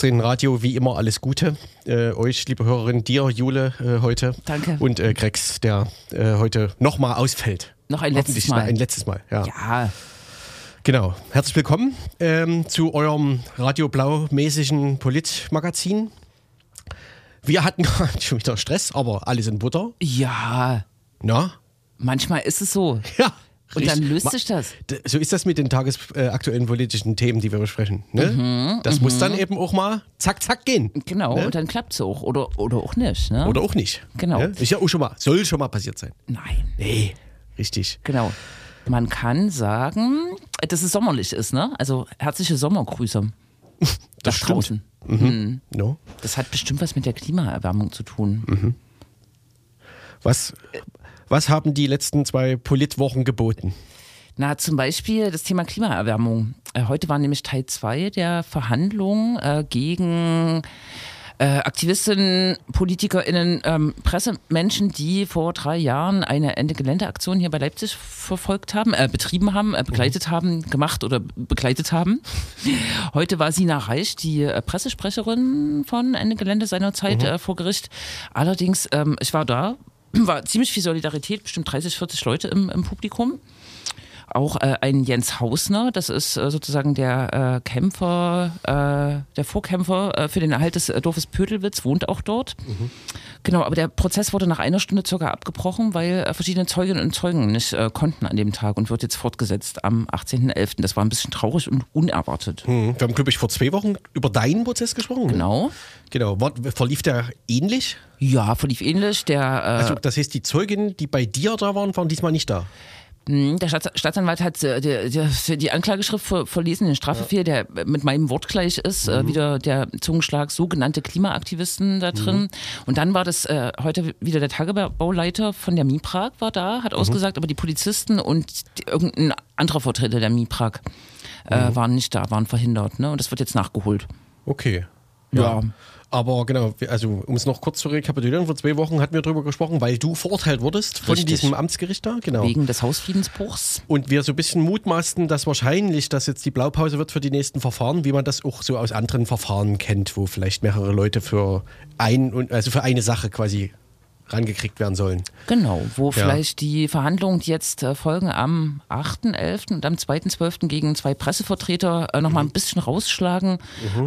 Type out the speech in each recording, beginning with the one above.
linksdrehenden Radio wie immer alles Gute. Äh, euch, liebe Hörerin, dir, Jule, äh, heute. Danke. Und äh, Grex, der äh, heute nochmal ausfällt. Noch ein letztes Mal. Ein letztes Mal, ja. Ja, Genau. Herzlich willkommen ähm, zu eurem Radio Blau-mäßigen Politmagazin. Wir hatten gerade schon wieder Stress, aber alles in Butter. ja, Na? manchmal ist es so. Ja. Und dann löst sich das. So ist das mit den tagesaktuellen politischen Themen, die wir besprechen. Ne? das muss dann eben auch mal zack, zack gehen. Genau, Ne? und dann klappt es auch. Oder, oder auch nicht. Ne? Oder auch nicht. Genau. Ne? Ist ja auch schon mal, soll schon mal passiert sein. Nein, Nee, richtig. genau. Man kann sagen, dass es sommerlich ist, ne? Also herzliche Sommergrüße. Das nach stimmt. draußen. No? Das hat bestimmt was mit der Klimaerwärmung zu tun. Mhm. Was, was haben die letzten zwei Politwochen geboten? Na, zum Beispiel das Thema Klimaerwärmung. Äh, heute war nämlich Teil 2 der Verhandlungen äh, gegen äh, Aktivistinnen, PolitikerInnen, ähm, Pressemenschen, die vor drei Jahren eine Ende-Gelände-Aktion hier bei Leipzig verfolgt haben, äh, betrieben haben, äh, begleitet haben, gemacht oder begleitet haben. Heute war Sina Reich, die äh, Pressesprecherin von Ende Gelände seinerzeit äh, vor Gericht. Allerdings, ähm, ich war da, war ziemlich viel Solidarität, bestimmt 30, 40 Leute im, im Publikum auch äh, ein Jens Hausner, das ist äh, sozusagen der äh, Kämpfer, äh, der Vorkämpfer äh, für den Erhalt des äh, Dorfes Pödelwitz, wohnt auch dort. Genau, aber der Prozess wurde nach einer Stunde circa abgebrochen, weil verschiedene Zeuginnen und Zeugen nicht konnten an dem Tag und wird jetzt fortgesetzt am 18.11. Das war ein bisschen traurig und unerwartet. Hm, Wir haben, glaube ich, vor zwei Wochen über deinen Prozess gesprochen. Genau. Genau. War, verlief der ähnlich? Ja, verlief ähnlich. Der, Also, das heißt, die Zeuginnen, die bei dir da waren, waren diesmal nicht da. Hm, Der Staats Staatsanwalt hat äh, die, Anklageschrift ver verlesen, den Strafbefehl, der mit meinem Wort gleich ist, äh, wieder der Zungenschlag sogenannte Klimaaktivisten da drin. Und dann war das äh, heute wieder der Tagebauleiter von der MIPRAG war da, hat ausgesagt, aber die Polizisten und die, irgendein anderer Vertreter der MIPRAG äh, waren nicht da, waren verhindert. Ne? Und das wird jetzt nachgeholt. Okay. Ja. Aber genau, also um es noch kurz zu rekapitulieren, vor zwei Wochen hatten wir darüber gesprochen, weil du verurteilt wurdest von Richtig. diesem Amtsgericht da. Genau. Wegen des Hausfriedensbruchs. Und wir so ein bisschen mutmaßten, dass wahrscheinlich das jetzt die Blaupause wird für die nächsten Verfahren, wie man das auch so aus anderen Verfahren kennt, wo vielleicht mehrere Leute für ein und also für eine Sache quasi rangekriegt werden sollen. Genau, wo vielleicht die Verhandlungen, die jetzt äh, folgen am 8.11. und am 2.12. gegen zwei Pressevertreter äh, nochmal ein bisschen rausschlagen.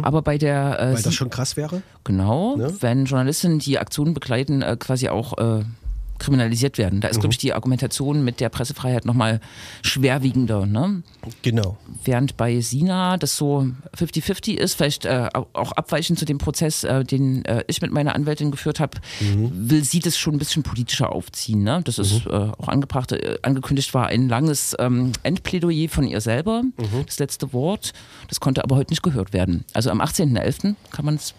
Aber bei der äh, Mhm. Weil das schon krass wäre. genau, Ne? wenn Journalistinnen die Aktionen begleiten, äh, quasi auch äh, kriminalisiert werden. Da ist, Mhm. glaube ich, die Argumentation mit der Pressefreiheit nochmal schwerwiegender. Ne? Genau. Während bei Sina das so 50-50 ist, vielleicht äh, auch abweichend zu dem Prozess, äh, den äh, ich mit meiner Anwältin geführt habe, will sie das schon ein bisschen politischer aufziehen. Ne? Das ist äh, auch angebracht, äh, angekündigt war ein langes ähm, Endplädoyer von ihr selber, das letzte Wort. Das konnte aber heute nicht gehört werden. Also am 18.11. kann man es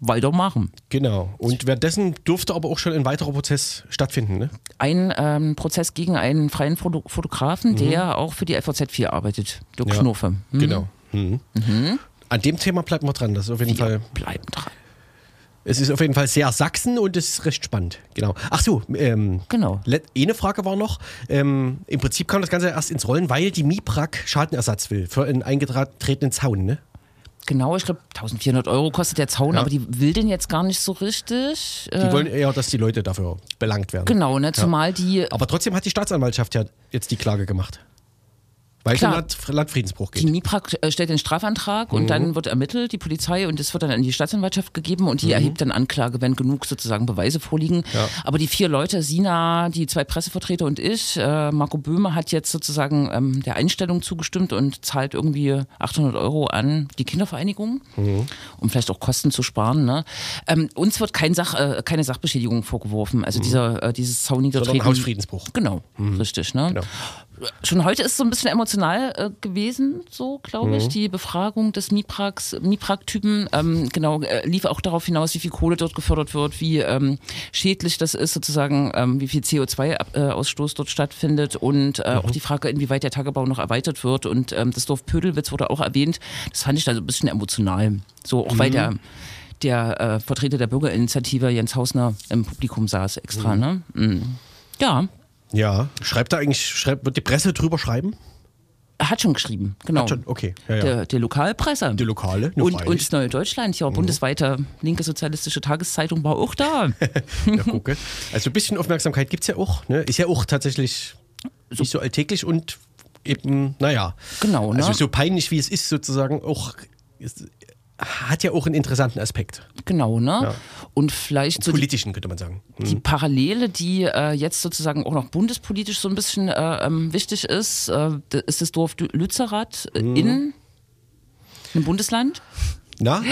weitermachen. Genau. Und währenddessen durfte aber auch schon ein weiterer Prozess stattfinden, ne? Ein ähm, Prozess gegen einen freien Foto Fotografen, der auch für die FVZ 4 arbeitet, Dirk Ja. Knurfe. Hm? Genau. Mhm. An dem Thema bleiben wir dran. Das ist auf jeden Fall. Wir bleiben dran. Es ist auf jeden Fall sehr Sachsen und es ist recht spannend. Genau. Ach so, ähm, Genau. eine Frage war noch. Ähm, Im Prinzip kam das Ganze erst ins Rollen, weil die MIPRAG Schadenersatz will für einen eingetretenen Zaun, ne? Genau, ich glaube 1400 Euro kostet der Zaun, Ja. aber die will den jetzt gar nicht so richtig. Die Äh, wollen eher, dass die Leute dafür belangt werden. genau, ne, zumal die, Aber trotzdem hat die Staatsanwaltschaft ja jetzt die Klage gemacht. Weil es um Klar. Land, Landfriedensbruch die geht. MIPRAG äh, stellt den Strafantrag Mhm. und dann wird ermittelt, die Polizei, und das wird dann an die Staatsanwaltschaft gegeben und die erhebt dann Anklage, wenn genug sozusagen Beweise vorliegen. Mhm. Ja. Aber die vier Leute, Sina, die zwei Pressevertreter und ich, äh, Marco Böhme hat jetzt sozusagen ähm, der Einstellung zugestimmt und zahlt irgendwie 800 Euro an die Kindervereinigung, Mhm. um vielleicht auch Kosten zu sparen. Ne? Ähm, uns wird kein Sach, äh, keine Sachbeschädigung vorgeworfen, also dieser, äh, dieses Mhm. Sondern. Hausfriedensbruch. Genau, richtig. Ne? Genau. Schon heute ist es so ein bisschen emotional äh, gewesen, so glaube ich, die Befragung des MIPRAGs, MIPRAG-Typen. Ähm, genau, äh, lief auch darauf hinaus, wie viel Kohle dort gefördert wird, wie ähm, schädlich das ist, sozusagen, ähm, wie viel CO2-Ausstoß dort stattfindet und äh, auch die Frage, inwieweit der Tagebau noch erweitert wird. Und ähm, das Dorf Pödelwitz wurde auch erwähnt. Das fand ich da so ein bisschen emotional. So, auch weil der der äh, Vertreter der Bürgerinitiative, Jens Hausner, im Publikum saß extra. Ne? Mm. Ja, Ja. Schreibt da eigentlich, schreibt, wird die Presse drüber schreiben? Hat schon geschrieben, genau. Hat schon, okay. Ja, ja. Der, der Lokalpresse. Die Lokale, nur Und, und das Neue Deutschland, ja, bundesweite linke sozialistische Tageszeitung war auch da. Ja, gucke. Also ein bisschen Aufmerksamkeit gibt es ja auch. Ne? Ist ja auch tatsächlich nicht so alltäglich und eben, naja. Genau, ne? Also so peinlich wie es ist, sozusagen auch. Hat ja auch einen interessanten Aspekt. genau, ne? Ja. Und vielleicht so die, Politischen, könnte man sagen. Hm. die Parallele, die äh, jetzt sozusagen auch noch bundespolitisch so ein bisschen äh, ähm, wichtig ist, äh, ist das Dorf Lü- Lützerath Mhm. in einem Bundesland, Na?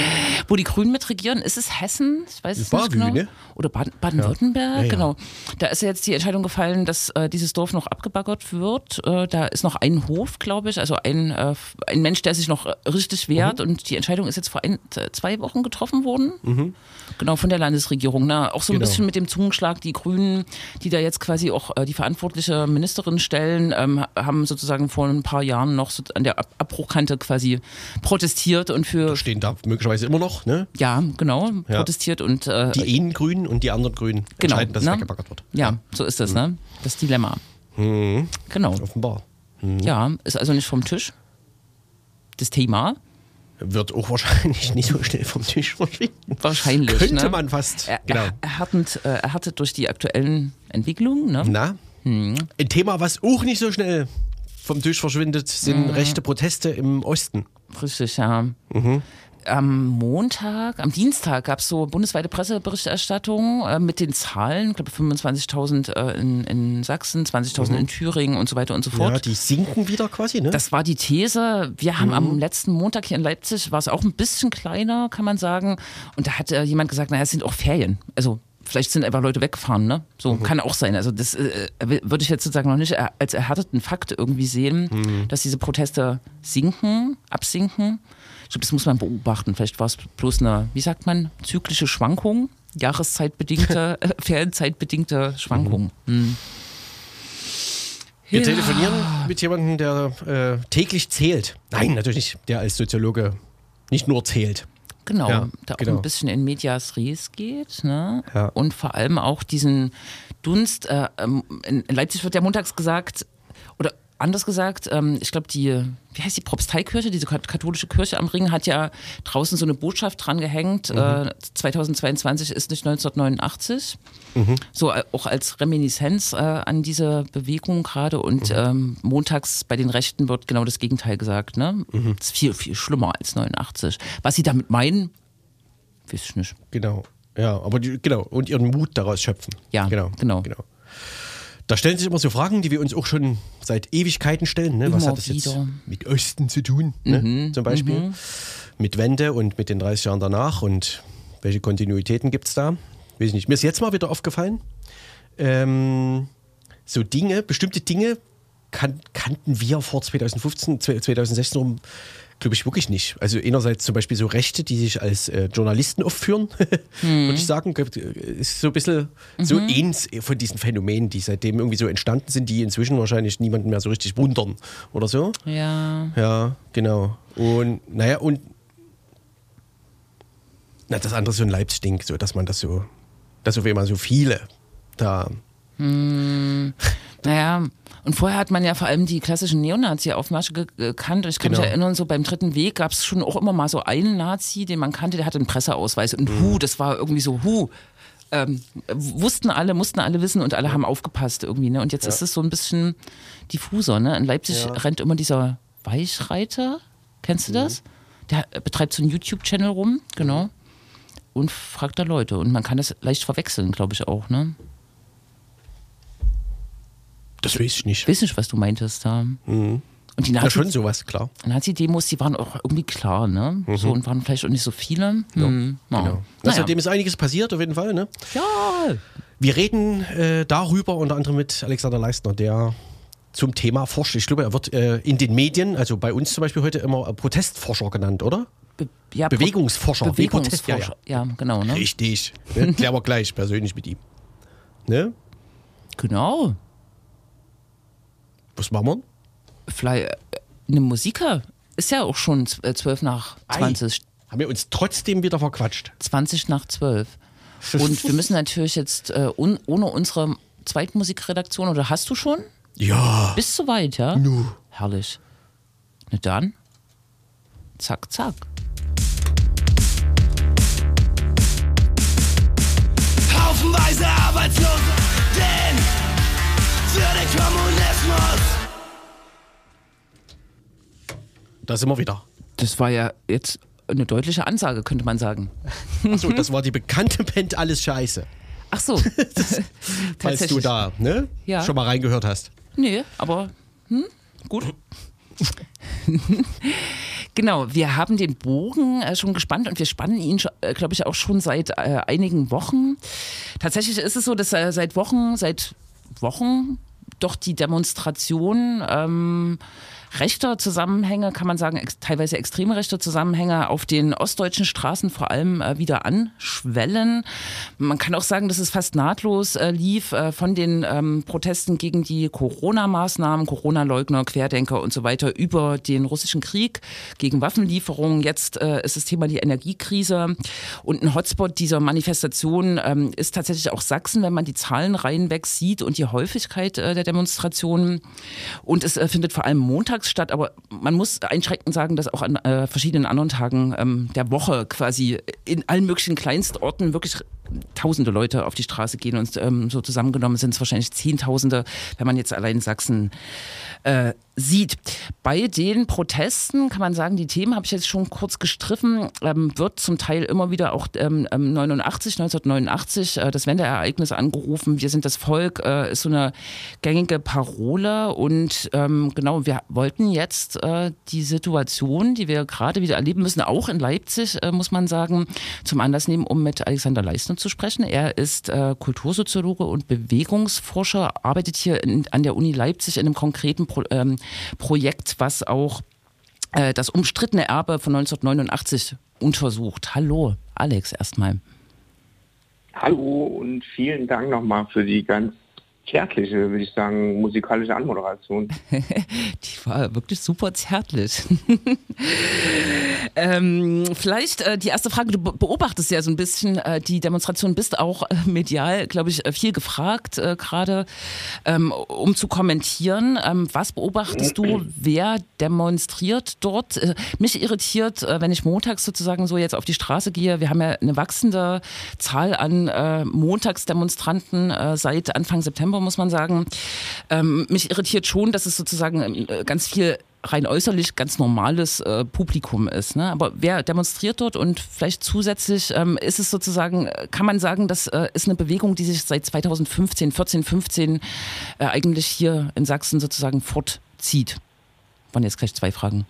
wo die Grünen mitregieren. Ist es Hessen? Ich weiß es nicht Bavü, genau. ne? Oder Baden- Baden-Württemberg? Ja, ja. Genau. Da ist ja jetzt die Entscheidung gefallen, dass äh, dieses Dorf noch abgebaggert wird. Äh, da ist noch ein Hof, glaube ich, also ein, äh, ein Mensch, der sich noch richtig wehrt. Mhm. Und die Entscheidung ist jetzt vor ein, zwei Wochen getroffen worden. Genau, von der Landesregierung. Ne? Auch so ein Mhm. Genau. bisschen mit dem Zungenschlag, die Grünen, die da jetzt quasi auch äh, die verantwortliche Ministerin stellen, ähm, haben sozusagen vor ein paar Jahren noch so an der Ab Abbruchkante quasi protestiert und für, Stehen da möglicherweise immer noch, ne? ja, genau, protestiert und äh, Die einen Grünen und die anderen Grünen Genau, entscheiden, dass es ne? weggebaggert wird. ja, so ist das, ne? Das Dilemma. Mhm. Genau. Offenbar. Ja, ist also nicht vom Tisch. Das Thema. Wird auch wahrscheinlich nicht so schnell vom Tisch verschwinden. Wahrscheinlich. Könnte ne? man fast. Er, genau. er, erhärtend, äh, erhärtet durch die aktuellen Entwicklungen. Ne? Na? Hm. Ein Thema, was auch nicht so schnell vom Tisch verschwindet, Hm. sind rechte Proteste im Osten. Richtig, ja. Mhm. Am Montag, am Dienstag gab es so bundesweite Presseberichterstattung äh, mit den Zahlen, ich glaube 25.000 äh, in, in Sachsen, 20.000 in Thüringen und so weiter und so fort. Mhm. Ja, die sinken wieder quasi, ne? Das war die These. Wir haben Mhm. am letzten Montag hier in Leipzig, war es auch ein bisschen kleiner, kann man sagen. Und da hat äh, jemand gesagt, naja, es sind auch Ferien. Also vielleicht sind einfach Leute weggefahren, ne? So Mhm. kann auch sein. Also das äh, würde ich jetzt sozusagen noch nicht als erhärteten Fakt irgendwie sehen, Mhm. dass diese Proteste sinken, absinken. Ich glaube, das muss man beobachten. Vielleicht war es bloß eine, wie sagt man, zyklische Schwankung, jahreszeitbedingte, äh, ferienzeitbedingte Schwankung. Hm. Wir Ja. telefonieren mit jemandem, der äh, täglich zählt. Nein, natürlich nicht. Der als Soziologe nicht nur zählt. Genau, Ja, da auch genau. ein bisschen in Medias Res geht. Ne? Ja. Und vor allem auch diesen Dunst. Äh, ähm, in Leipzig wird ja montags gesagt, anders gesagt, ähm, ich glaube, die, wie heißt die Propsteikirche, diese kat- katholische Kirche am Ring, hat ja draußen so eine Botschaft dran gehängt. Mhm. Äh, 2022 ist nicht 1989. Mhm. So äh, auch als Reminiszenz äh, an diese Bewegung gerade. Und Mhm. ähm, montags bei den Rechten wird genau das Gegenteil gesagt. Ne? Mhm. Das ist viel, viel schlimmer als 89. Was sie damit meinen, weiß ich nicht. Genau. Ja, aber die, genau. Und ihren Mut daraus schöpfen. Ja, genau. genau. genau. Da stellen sich immer so Fragen, die wir uns auch schon seit Ewigkeiten stellen. Ne? Was hat das jetzt wieder. Mhm, mit Osten zu tun? Ne? Zum Beispiel. Mit Wende und mit den 30 Jahren danach und welche Kontinuitäten gibt es da? Weiß ich nicht. Mir ist jetzt mal wieder aufgefallen, ähm, so Dinge, bestimmte Dinge kan kannten wir vor 2015, 2016 rum, glaube ich, wirklich nicht. Also einerseits zum Beispiel so Rechte, die sich als äh, Journalisten aufführen, würde ich sagen, ist so ein bisschen so eins von diesen Phänomenen, die seitdem irgendwie so entstanden sind, die inzwischen wahrscheinlich niemanden mehr so richtig wundern oder so. Ja. Ja, genau. Und naja, und na, das andere ist so ein Leibstinkt, so dass man das so, dass auf einmal so viele da. Naja, und vorher hat man ja vor allem die klassischen Neonazi-Aufmärsche ge gekannt. Ich kann Genau. mich erinnern, so beim Dritten Weg gab es schon auch immer mal so einen Nazi, den man kannte, der hatte einen Presseausweis. Und Mhm. hu, das war irgendwie so, hu. Ähm, wussten alle, mussten alle wissen und alle haben aufgepasst irgendwie. Ne? Und jetzt ist es so ein bisschen diffuser. Ne? In Leipzig Ja. rennt immer dieser Weichreiter. Kennst du Mhm. das? Der betreibt so einen YouTube-Channel rum, genau. Und fragt da Leute. Und man kann das leicht verwechseln, glaube ich auch. Ne? Das weiß ich nicht. Ich weiß nicht, was du meintest da. Und die Ja, Nazi schon sowas, klar. Nazi-Demos, die waren auch irgendwie klar, ne? So und waren vielleicht auch nicht so viele. Hm. Ja. Genau. Naja. Ist einiges passiert, auf jeden Fall. Ne? Ja. Wir reden äh, darüber unter anderem mit Alexander Leistner, der zum Thema forscht. Ich glaube, er wird äh, in den Medien, also bei uns zum Beispiel heute immer Protestforscher genannt, oder? Be ja Bewegungsforscher. Bewegungsforscher. Ja, genau, ne? Richtig. Ne? Klären wir gleich persönlich mit ihm. Ne? Genau. Was machen wir? Vielleicht äh, eine Musiker ist ja auch schon äh, 12 nach 20. Ei, haben wir uns trotzdem wieder verquatscht. 20 nach 12. Und wir müssen natürlich jetzt äh, un ohne unsere Zweitmusikredaktion, oder hast du schon? Ja. Bist du weit, ja? Nu. Herrlich. Na dann, zack, zack. Haufenweise Arbeitslose, denn für den Kommunismus. Da sind wir wieder. Das war ja jetzt eine deutliche Ansage, könnte man sagen. Achso, das war die bekannte Band Alles Scheiße. Ach so. Falls du da ne? Ja. schon mal reingehört hast. Nee, aber hm, gut. genau, wir haben den Bogen äh, schon gespannt und wir spannen ihn, äh, glaube ich, auch schon seit äh, einigen Wochen. Tatsächlich ist es so, dass seit Wochen, seit Wochen doch die Demonstration ähm, rechter Zusammenhänge, kann man sagen, ex teilweise extreme rechte Zusammenhänge auf den ostdeutschen Straßen vor allem äh, wieder anschwellen. Man kann auch sagen, dass es fast nahtlos äh, lief äh, von den ähm, Protesten gegen die Corona-Maßnahmen, Corona-Leugner, Querdenker und so weiter über den russischen Krieg gegen Waffenlieferungen. Jetzt äh, ist das Thema die Energiekrise und ein Hotspot dieser Manifestation ähm, ist tatsächlich auch Sachsen, wenn man die Zahlen reinweg sieht und die Häufigkeit äh, der Demonstrationen. Und es äh, findet vor allem Montag statt, aber man muss einschränkend sagen, dass auch an äh, verschiedenen anderen Tagen ähm, der Woche quasi in allen möglichen Kleinstorten wirklich tausende Leute auf die Straße gehen und ähm, so zusammengenommen sind es wahrscheinlich Zehntausende, wenn man jetzt allein Sachsen äh, sieht. Bei den Protesten kann man sagen, die Themen habe ich jetzt schon kurz gestriffen, ähm, wird zum Teil immer wieder auch ähm, 89, 1989 äh, das Wendeereignis angerufen. Wir sind das Volk, äh, ist so eine gängige Parole und ähm, genau, wir wollten jetzt äh, die Situation, die wir gerade wieder erleben müssen, auch in Leipzig, äh, muss man sagen, zum Anlass nehmen, um mit Alexander Leistner zu sprechen. Er ist äh, Kultursoziologe und Bewegungsforscher, arbeitet hier in, an der Uni Leipzig in einem konkreten Ähm, Projekt, was auch äh, das umstrittene Erbe von 1989 untersucht. Hallo, Alex, erstmal. Hallo und vielen Dank nochmal für die ganz zärtliche, würde ich sagen, musikalische Anmoderation. die war wirklich super zärtlich. ähm, vielleicht äh, die erste Frage, du beobachtest ja so ein bisschen äh, die Demonstration, bist auch äh, medial, glaube ich, äh, viel gefragt, äh, gerade ähm, um zu kommentieren. Ähm, was beobachtest du, wer demonstriert dort? Äh, mich irritiert, wenn ich montags sozusagen so jetzt auf die Straße gehe, wir haben ja eine wachsende Zahl an Montagsdemonstranten seit Anfang September muss man sagen. Ähm, mich irritiert schon, dass es sozusagen äh, ganz viel rein äußerlich ganz normales äh, Publikum ist. Ne? Aber wer demonstriert dort und vielleicht zusätzlich ähm, ist es sozusagen, kann man sagen, das äh, ist eine Bewegung, die sich seit 2015, 14, 15 äh, eigentlich hier in Sachsen sozusagen fortzieht. Waren jetzt gleich zwei Fragen.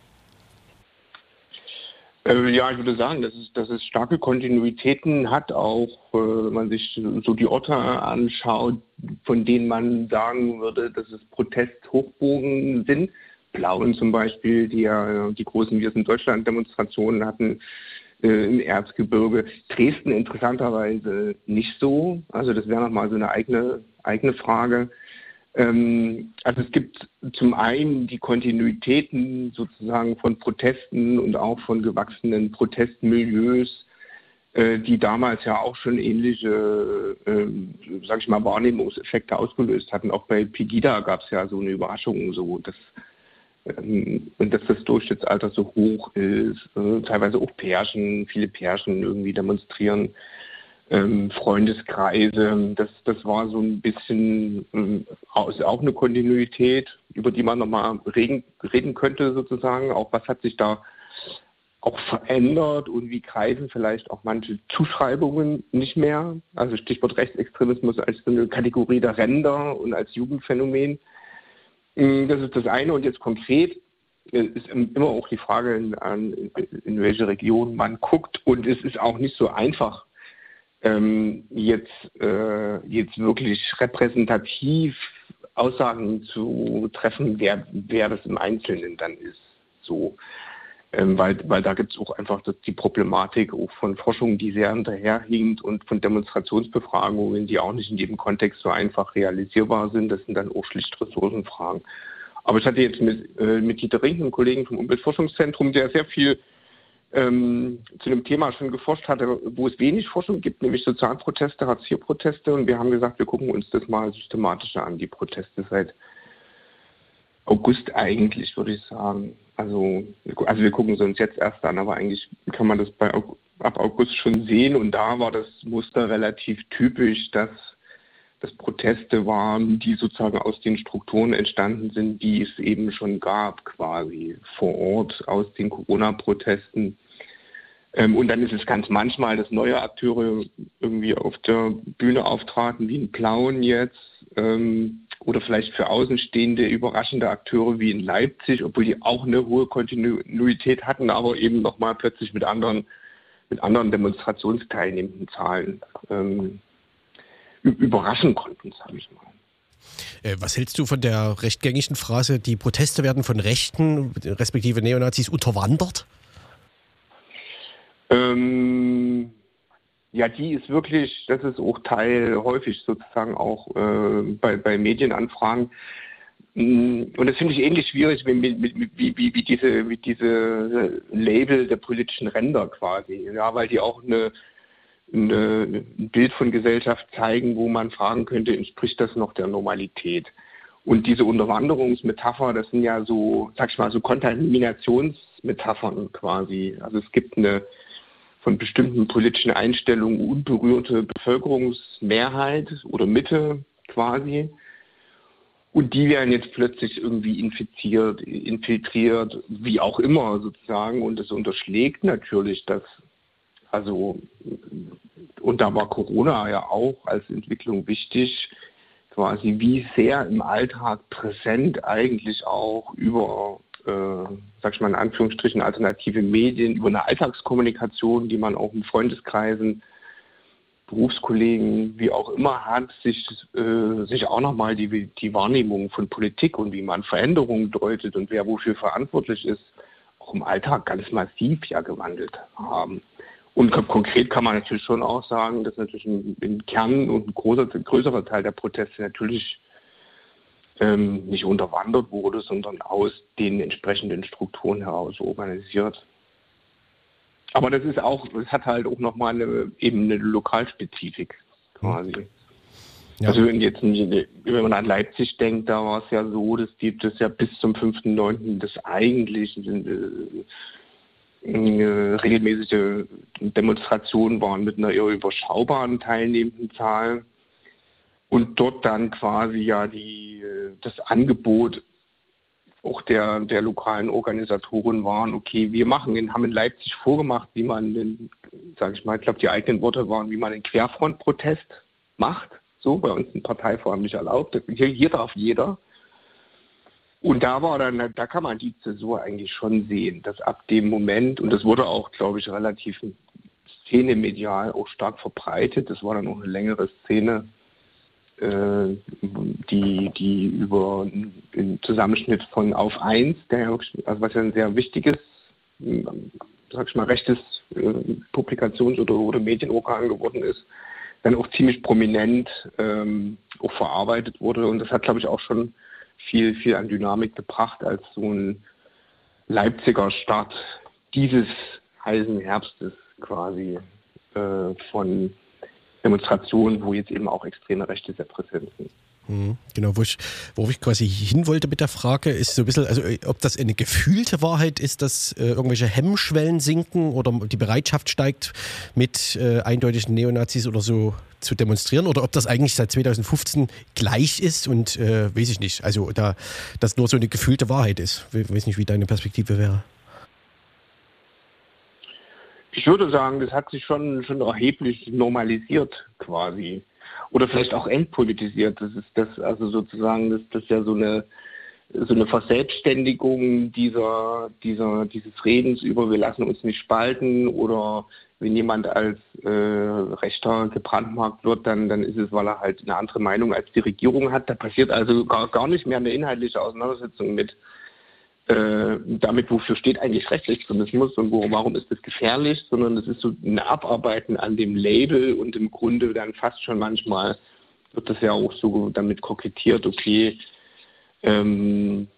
Äh, ja, ich würde sagen, dass es, dass es starke Kontinuitäten hat, auch äh, wenn man sich so die Orte anschaut, von denen man sagen würde, dass es Protesthochbogen sind. Plauen zum Beispiel, die ja die großen Wir sind Deutschland-Demonstrationen hatten äh, im Erzgebirge. Dresden interessanterweise nicht so. Also das wäre nochmal so eine eigene, eigene Frage. Ähm, also es gibt zum einen die Kontinuitäten sozusagen von Protesten und auch von gewachsenen Protestmilieus, äh, die damals ja auch schon ähnliche, äh, sag ich mal, Wahrnehmungseffekte ausgelöst hatten. Auch bei Pegida gab es ja so eine Überraschung, so dass ähm, dass das Durchschnittsalter so hoch ist, äh, teilweise auch Pärchen, viele Pärchen irgendwie demonstrieren ähm, Freundeskreise. Das, das war so ein bisschen ähm, auch eine Kontinuität, über die man nochmal reden, reden könnte sozusagen. Auch was hat sich da auch verändert und wie kreisen vielleicht auch manche Zuschreibungen nicht mehr. Also Stichwort Rechtsextremismus als so eine Kategorie der Ränder und als Jugendphänomen. Ähm, das ist das eine und jetzt konkret äh, ist immer auch die Frage, in, in welche Region man guckt und es ist auch nicht so einfach ähm, jetzt, äh, jetzt wirklich repräsentativ Aussagen zu treffen, wer, wer das im Einzelnen dann ist. So. Ähm, weil, weil da gibt es auch einfach die Problematik auch von Forschung, die sehr hinterherhinkt und von Demonstrationsbefragungen, die auch nicht in jedem Kontext so einfach realisierbar sind. Das sind dann auch schlicht Ressourcenfragen. Aber ich hatte jetzt mit, äh, mit Dieter Rink, einem Kollegen vom Umweltforschungszentrum, der sehr viel ähm, zu dem Thema schon geforscht hatte, wo es wenig Forschung gibt, nämlich Sozialproteste, Hartz-IV-Proteste. Und wir haben gesagt, wir gucken uns das mal systematischer an, die Proteste seit August eigentlich, würde ich sagen. Also, also wir gucken es uns jetzt erst an, aber eigentlich kann man das bei, ab August schon sehen und da war das Muster relativ typisch, dass das Proteste waren, die sozusagen aus den Strukturen entstanden sind, die es eben schon gab, quasi vor Ort aus den Corona-Protesten. Ähm, und dann ist es ganz manchmal, dass neue Akteure irgendwie auf der Bühne auftraten, wie in Plauen jetzt, ähm, oder vielleicht für Außenstehende überraschende Akteure wie in Leipzig, obwohl die auch eine hohe Kontinuität hatten, aber eben nochmal plötzlich mit anderen, mit anderen demonstrationsteilnehmenden Zahlen. Ähm, überraschen konnten, sage ich mal. Äh, was hältst du von der rechtgängigen Phrase, die Proteste werden von Rechten, respektive Neonazis, unterwandert? Ähm, ja, die ist wirklich, das ist auch Teil häufig sozusagen auch äh, bei, bei Medienanfragen. Mm, und das finde ich ähnlich schwierig wie, wie, wie, wie, diese, wie diese Label der politischen Ränder quasi. Ja, weil die auch eine eine, ein Bild von Gesellschaft zeigen, wo man fragen könnte, entspricht das noch der Normalität? Und diese Unterwanderungsmetapher, das sind ja so, sag ich mal, so Kontaminationsmetaphern quasi. Also es gibt eine von bestimmten politischen Einstellungen unberührte Bevölkerungsmehrheit oder Mitte quasi. Und die werden jetzt plötzlich irgendwie infiziert, infiltriert, wie auch immer sozusagen. Und das unterschlägt natürlich das also, und da war Corona ja auch als Entwicklung wichtig, quasi wie sehr im Alltag präsent eigentlich auch über, äh, sag ich mal in Anführungsstrichen, alternative Medien, über eine Alltagskommunikation, die man auch in Freundeskreisen, Berufskollegen, wie auch immer hat, sich, äh, sich auch nochmal die, die Wahrnehmung von Politik und wie man Veränderungen deutet und wer wofür verantwortlich ist, auch im Alltag ganz massiv ja gewandelt haben. Und konkret kann man natürlich schon auch sagen, dass natürlich im, Kern und ein großer, größerer Teil der Proteste natürlich ähm, nicht unterwandert wurde, sondern aus den entsprechenden Strukturen heraus organisiert. Aber das ist auch, das hat halt auch nochmal eine, eben eine Lokalspezifik quasi. Ja. Also wenn jetzt wenn man an Leipzig denkt, da war es ja so, dass die das ja bis zum 5.9. das eigentlich äh, regelmäßige Demonstrationen waren mit einer eher überschaubaren teilnehmenden Zahl. Und dort dann quasi ja die, das Angebot auch der, der lokalen Organisatoren waren, okay, wir machen, haben in Leipzig vorgemacht, wie man den, sage ich mal, ich glaube die eigenen Worte waren, wie man den Querfrontprotest macht. So, bei uns ein Parteivorhaben nicht erlaubt. Hier, hier darf jeder. Und da war dann, da kann man die Zäsur eigentlich schon sehen, dass ab dem Moment, und das wurde auch, glaube ich, relativ szenemedial auch stark verbreitet, das war dann auch eine längere Szene, äh, die, die über den Zusammenschnitt von Auf 1, der also was ja ein sehr wichtiges, sag ich mal, rechtes äh, Publikations- oder, oder Medienorgan geworden ist, dann auch ziemlich prominent ähm, auch verarbeitet wurde. Und das hat, glaube ich, auch schon viel, viel an Dynamik gebracht als so ein Leipziger Start dieses heißen Herbstes quasi äh, von Demonstrationen, wo jetzt eben auch extreme Rechte sehr präsent sind. Mhm, genau, wo ich, wo ich quasi hin wollte mit der Frage, ist so ein bisschen, also äh, ob das eine gefühlte Wahrheit ist, dass äh, irgendwelche Hemmschwellen sinken oder die Bereitschaft steigt, mit äh, eindeutigen Neonazis oder so zu demonstrieren oder ob das eigentlich seit 2015 gleich ist und äh, weiß ich nicht. Also da das nur so eine gefühlte Wahrheit ist. Ich weiß nicht, wie deine Perspektive wäre. Ich würde sagen, das hat sich schon, schon erheblich normalisiert quasi oder vielleicht auch entpolitisiert. Das ist das, also sozusagen, das, das ist ja so eine so eine Verselbstständigung dieser, dieser, dieses Redens über wir lassen uns nicht spalten oder wenn jemand als äh, Rechter gebrandmarkt wird, dann, dann ist es, weil er halt eine andere Meinung als die Regierung hat. Da passiert also gar, gar nicht mehr eine inhaltliche Auseinandersetzung mit äh, damit, wofür steht eigentlich Rechtsextremismus und wo, warum ist das gefährlich, sondern es ist so ein Abarbeiten an dem Label und im Grunde dann fast schon manchmal wird das ja auch so damit kokettiert, okay, ähm,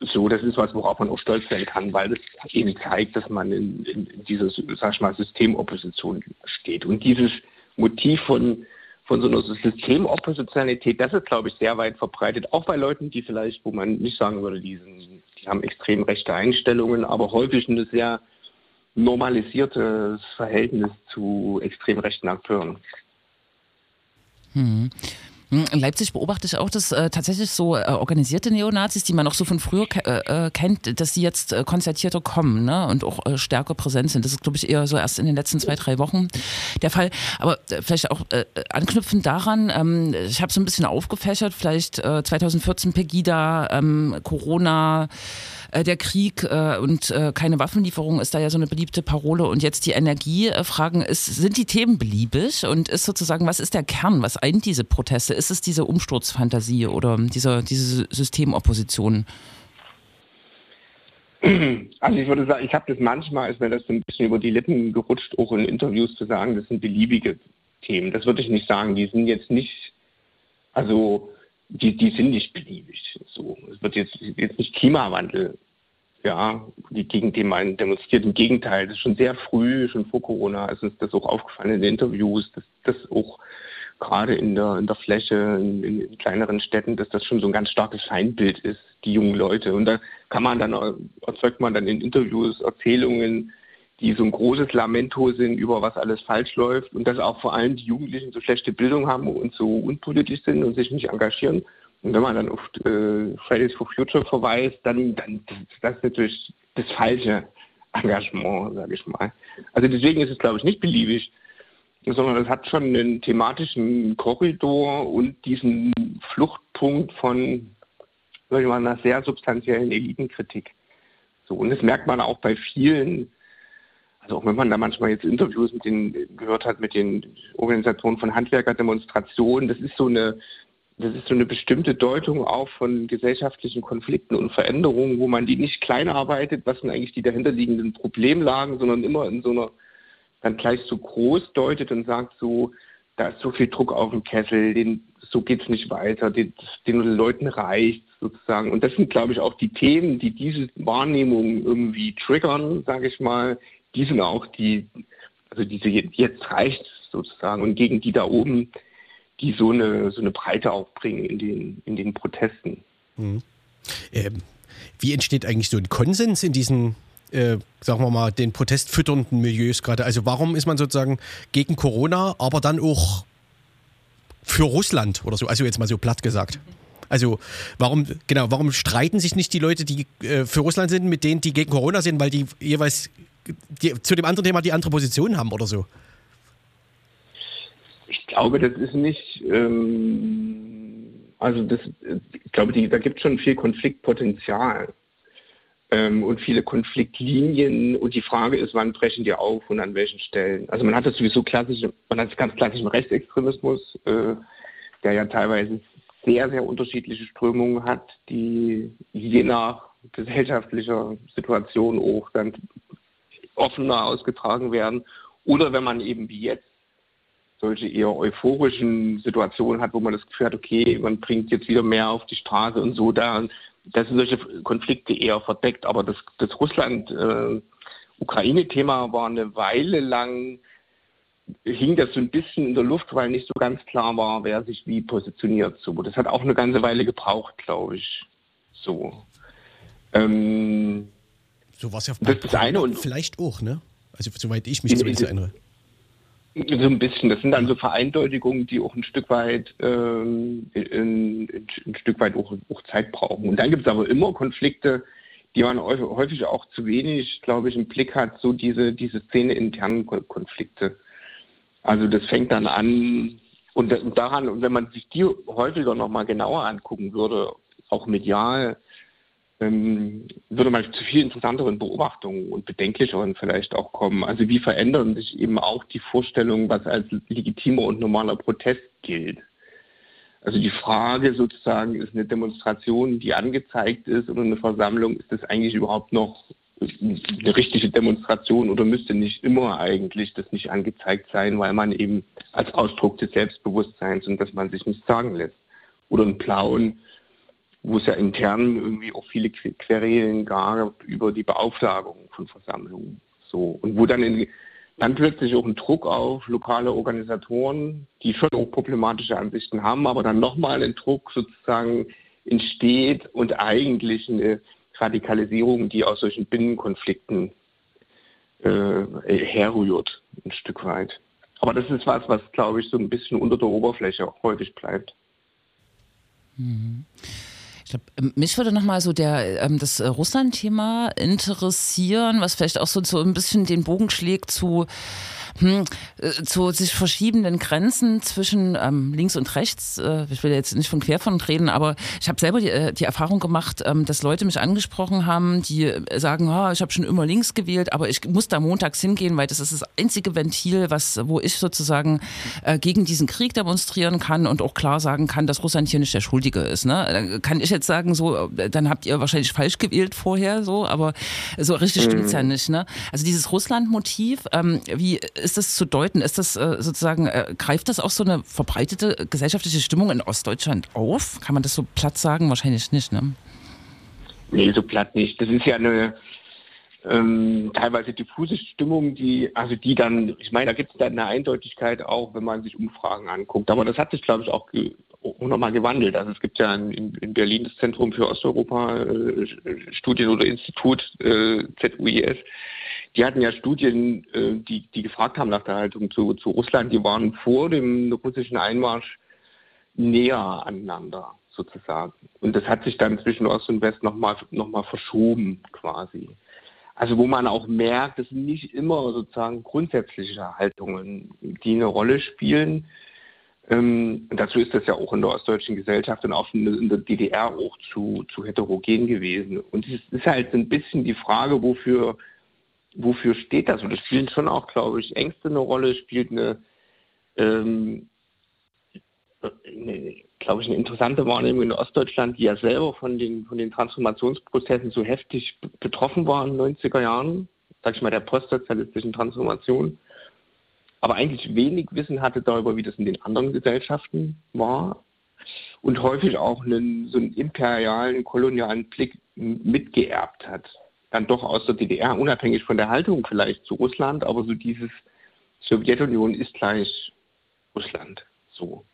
so, das ist was, worauf man auch stolz sein kann, weil es eben zeigt, dass man in, in, dieser, sag ich mal, Systemopposition steht. Und dieses Motiv von von so einer Systemoppositionalität, das ist, glaube ich, sehr weit verbreitet, auch bei Leuten, die vielleicht, wo man nicht sagen würde, die sind, die haben extrem rechte Einstellungen, aber häufig ein sehr normalisiertes Verhältnis zu extrem rechten Akteuren. Hm. Hm, in Leipzig beobachte ich auch, dass äh, tatsächlich so äh, organisierte Neonazis, die man auch so von früher äh, äh, kennt, dass sie jetzt äh, konzertierter kommen ne? und auch äh, stärker präsent sind. Das ist, glaube ich, eher so erst in den letzten zwei, drei Wochen der Fall. Aber vielleicht auch anknüpfend daran, ähm, ich habe so ein bisschen aufgefächert, vielleicht 2014 Pegida, ähm, Corona, der Krieg und keine Waffenlieferung ist da ja so eine beliebte Parole. Und jetzt die Energiefragen, ist, sind die Themen beliebig und ist sozusagen, was ist der Kern, was eint diese Proteste? Ist es diese Umsturzfantasie oder diese, diese Systemopposition? Also ich würde sagen, ich habe das manchmal, ist mir das so ein bisschen über die Lippen gerutscht, auch in Interviews zu sagen, das sind beliebige Themen. Das würde ich nicht sagen. Die sind jetzt nicht, also die, die sind nicht beliebig. So, es wird jetzt, jetzt nicht Klimawandel, ja, gegen den man demonstriert. Im Gegenteil, das ist schon sehr früh, schon vor Corona, ist uns das auch aufgefallen in den Interviews, dass das auch gerade in der, in der Fläche, in, in, kleineren Städten, dass das schon so ein ganz starkes Feindbild ist, die jungen Leute. Und da kann man dann, erzeugt man dann in Interviews Erzählungen, die so ein großes Lamento sind über was alles falsch läuft und dass auch vor allem die Jugendlichen so schlechte Bildung haben und so unpolitisch sind und sich nicht engagieren. Und wenn man dann auf äh, Fridays for Future verweist, dann, dann das, das ist natürlich das falsche Engagement, sage ich mal. Also deswegen ist es, glaube ich, nicht beliebig, sondern es hat schon einen thematischen Korridor und diesen Fluchtpunkt von, ich mal, einer sehr substanziellen Elitenkritik. So, und das merkt man auch bei vielen also auch wenn man da manchmal jetzt Interviews mit den gehört hat, mit den Organisationen von Handwerkerdemonstrationen, das ist so eine, das ist so eine bestimmte Deutung auch von gesellschaftlichen Konflikten und Veränderungen, wo man die nicht klein arbeitet, was sind eigentlich die dahinterliegenden Problemlagen, sondern immer in so einer dann gleich so groß deutet und sagt so, da ist so viel Druck auf dem Kessel, den, so geht es nicht weiter, den, den Leuten reicht sozusagen. Und das sind, glaube ich, auch die Themen, die diese Wahrnehmung irgendwie triggern, sage ich mal, die sind auch die, also diese jetzt reicht sozusagen und gegen die da oben, die so eine, so eine Breite aufbringen in den, in den Protesten. Mhm. Ähm, wie entsteht eigentlich so ein Konsens in diesen, äh, sagen wir mal, den protestfütternden Milieus gerade? Also warum ist man sozusagen gegen Corona, aber dann auch für Russland oder so? Also jetzt mal so platt gesagt. Also warum, genau, warum streiten sich nicht die Leute, die äh, für Russland sind, mit denen, die gegen Corona sind, weil die jeweils die, zu dem anderen Thema die andere Position haben oder so? Ich glaube, das ist nicht, ähm, also das, ich glaube, die, da gibt es schon viel Konfliktpotenzial und viele Konfliktlinien und die Frage ist, wann brechen die auf und an welchen Stellen. Also man hat das sowieso klassisch, man hat ganz klassischen Rechtsextremismus, äh, der ja teilweise sehr, sehr unterschiedliche Strömungen hat, die je nach gesellschaftlicher Situation auch dann offener ausgetragen werden. Oder wenn man eben wie jetzt solche eher euphorischen Situationen hat, wo man das Gefühl hat, okay, man bringt jetzt wieder mehr auf die Straße und so, da, das sind solche Konflikte eher verdeckt. Aber das, das Russland-Ukraine-Thema äh, war eine Weile lang, hing das so ein bisschen in der Luft, weil nicht so ganz klar war, wer sich wie positioniert. So, das hat auch eine ganze Weile gebraucht, glaube ich. So. Ähm, so war es ja das, das eine und vielleicht auch, ne? Also soweit ich mich zumindest erinnere. So ein bisschen. Das sind dann so Vereindeutigungen, die auch ein Stück weit, ähm, ein, ein, Stück weit auch, auch Zeit brauchen. Und dann gibt es aber immer Konflikte, die man häufig auch zu wenig, glaube ich, im Blick hat, so diese, diese Szene internen Konflikte. Also das fängt dann an und daran, und wenn man sich die häufiger nochmal genauer angucken würde, auch medial, würde man zu viel interessanteren Beobachtungen und bedenklicheren vielleicht auch kommen. Also wie verändern sich eben auch die Vorstellungen, was als legitimer und normaler Protest gilt. Also die Frage sozusagen, ist eine Demonstration, die angezeigt ist oder eine Versammlung, ist das eigentlich überhaupt noch eine richtige Demonstration oder müsste nicht immer eigentlich das nicht angezeigt sein, weil man eben als Ausdruck des Selbstbewusstseins und dass man sich nicht sagen lässt. Oder ein Plauen, wo es ja intern irgendwie auch viele Querelen gab über die Beauftragung von Versammlungen. So. Und wo dann, in, dann plötzlich auch ein Druck auf lokale Organisatoren, die schon auch problematische Ansichten haben, aber dann nochmal ein Druck sozusagen entsteht und eigentlich eine Radikalisierung, die aus solchen Binnenkonflikten äh, herrührt, ein Stück weit. Aber das ist was, was, glaube ich, so ein bisschen unter der Oberfläche häufig bleibt. Mhm. Ähm, mich würde nochmal so der, ähm, das äh, Russland-Thema interessieren, was vielleicht auch so, so ein bisschen den Bogen schlägt zu hm, äh, zu sich verschiebenden Grenzen zwischen ähm, links und rechts. Äh, ich will jetzt nicht von Querfront reden, aber ich habe selber die, äh, die Erfahrung gemacht, ähm, dass Leute mich angesprochen haben, die äh, sagen, oh, ich habe schon immer links gewählt, aber ich muss da montags hingehen, weil das ist das einzige Ventil, was, wo ich sozusagen äh, gegen diesen Krieg demonstrieren kann und auch klar sagen kann, dass Russland hier nicht der Schuldige ist. Ne? Kann ich jetzt sagen, so, dann habt ihr wahrscheinlich falsch gewählt vorher, so, aber so richtig stimmt's mhm. ja nicht. Ne? Also dieses Russland-Motiv, ähm, wie ist das zu deuten? Ist das äh, sozusagen, äh, greift das auch so eine verbreitete gesellschaftliche Stimmung in Ostdeutschland auf? Kann man das so platt sagen? Wahrscheinlich nicht, ne? Nee, so platt nicht. Das ist ja eine ähm, teilweise diffuse Stimmung, die, also die dann, ich meine, da gibt es dann eine Eindeutigkeit auch, wenn man sich Umfragen anguckt. Aber das hat sich, glaube ich, auch, auch nochmal gewandelt. Also es gibt ja in, in Berlin das Zentrum für Osteuropa äh, Studien oder Institut äh, ZUIS die hatten ja Studien, äh, die, die gefragt haben nach der Haltung zu, zu Russland, die waren vor dem russischen Einmarsch näher aneinander sozusagen. Und das hat sich dann zwischen Ost und West nochmal noch mal verschoben quasi. Also wo man auch merkt, es sind nicht immer sozusagen grundsätzliche Haltungen, die eine Rolle spielen. Ähm, dazu ist das ja auch in der ostdeutschen Gesellschaft und auch in der DDR auch zu, zu heterogen gewesen. Und es ist halt ein bisschen die Frage, wofür wofür steht das? Und es spielen schon auch, glaube ich, Ängste eine Rolle, spielt eine, ähm, eine glaube ich, eine interessante Wahrnehmung in Ostdeutschland, die ja selber von den, von den Transformationsprozessen so heftig betroffen war in den 90er Jahren, sag ich mal, der postsozialistischen Transformation, aber eigentlich wenig Wissen hatte darüber, wie das in den anderen Gesellschaften war. Und häufig auch einen, so einen imperialen, kolonialen Blick mitgeerbt hat dann doch aus der DDR, unabhängig von der Haltung vielleicht zu Russland, aber so dieses Sowjetunion ist gleich Russland. So.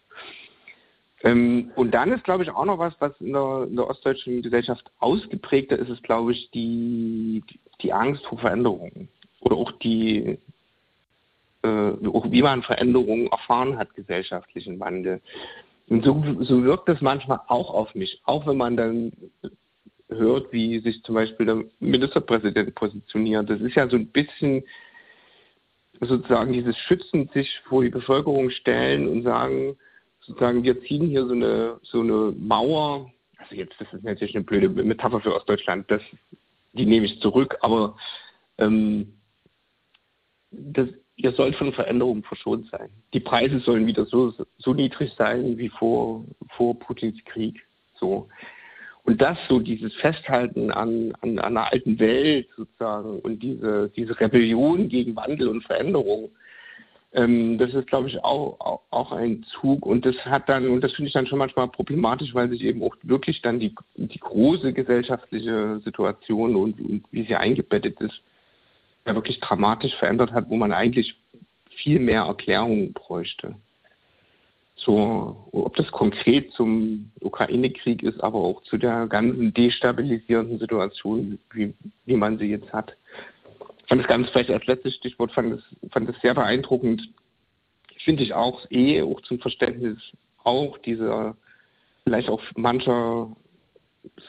Ähm, und dann ist, glaube ich, auch noch was, was in der, in der ostdeutschen Gesellschaft ausgeprägter ist, ist, glaube ich, die, die Angst vor Veränderungen. Oder auch die, äh, auch wie man Veränderungen erfahren hat, gesellschaftlichen Wandel. Und so, so wirkt das manchmal auch auf mich, auch wenn man dann hört, wie sich zum Beispiel der Ministerpräsident positioniert. Das ist ja so ein bisschen sozusagen dieses Schützen sich vor die Bevölkerung stellen und sagen, sozusagen, wir ziehen hier so eine, so eine Mauer. Also jetzt, das ist natürlich eine blöde Metapher für Ostdeutschland, das, die nehme ich zurück, aber ähm, das, ihr sollt von Veränderungen verschont sein. Die Preise sollen wieder so, so niedrig sein wie vor, vor Putins Krieg. So. Und das so, dieses Festhalten an, an, an einer alten Welt sozusagen und diese, diese Rebellion gegen Wandel und Veränderung, ähm, das ist, glaube ich, auch, auch, ein Zug. Und das hat dann, und das finde ich dann schon manchmal problematisch, weil sich eben auch wirklich dann die, die große gesellschaftliche Situation und, und wie sie eingebettet ist, ja wirklich dramatisch verändert hat, wo man eigentlich viel mehr Erklärungen bräuchte so, ob das konkret zum Ukraine-Krieg ist, aber auch zu der ganzen destabilisierenden Situation, wie, wie man sie jetzt hat. Ich fand es ganz vielleicht als letztes Stichwort, fand es, fand es sehr beeindruckend. Finde ich auch eh, auch zum Verständnis auch dieser, vielleicht auch mancher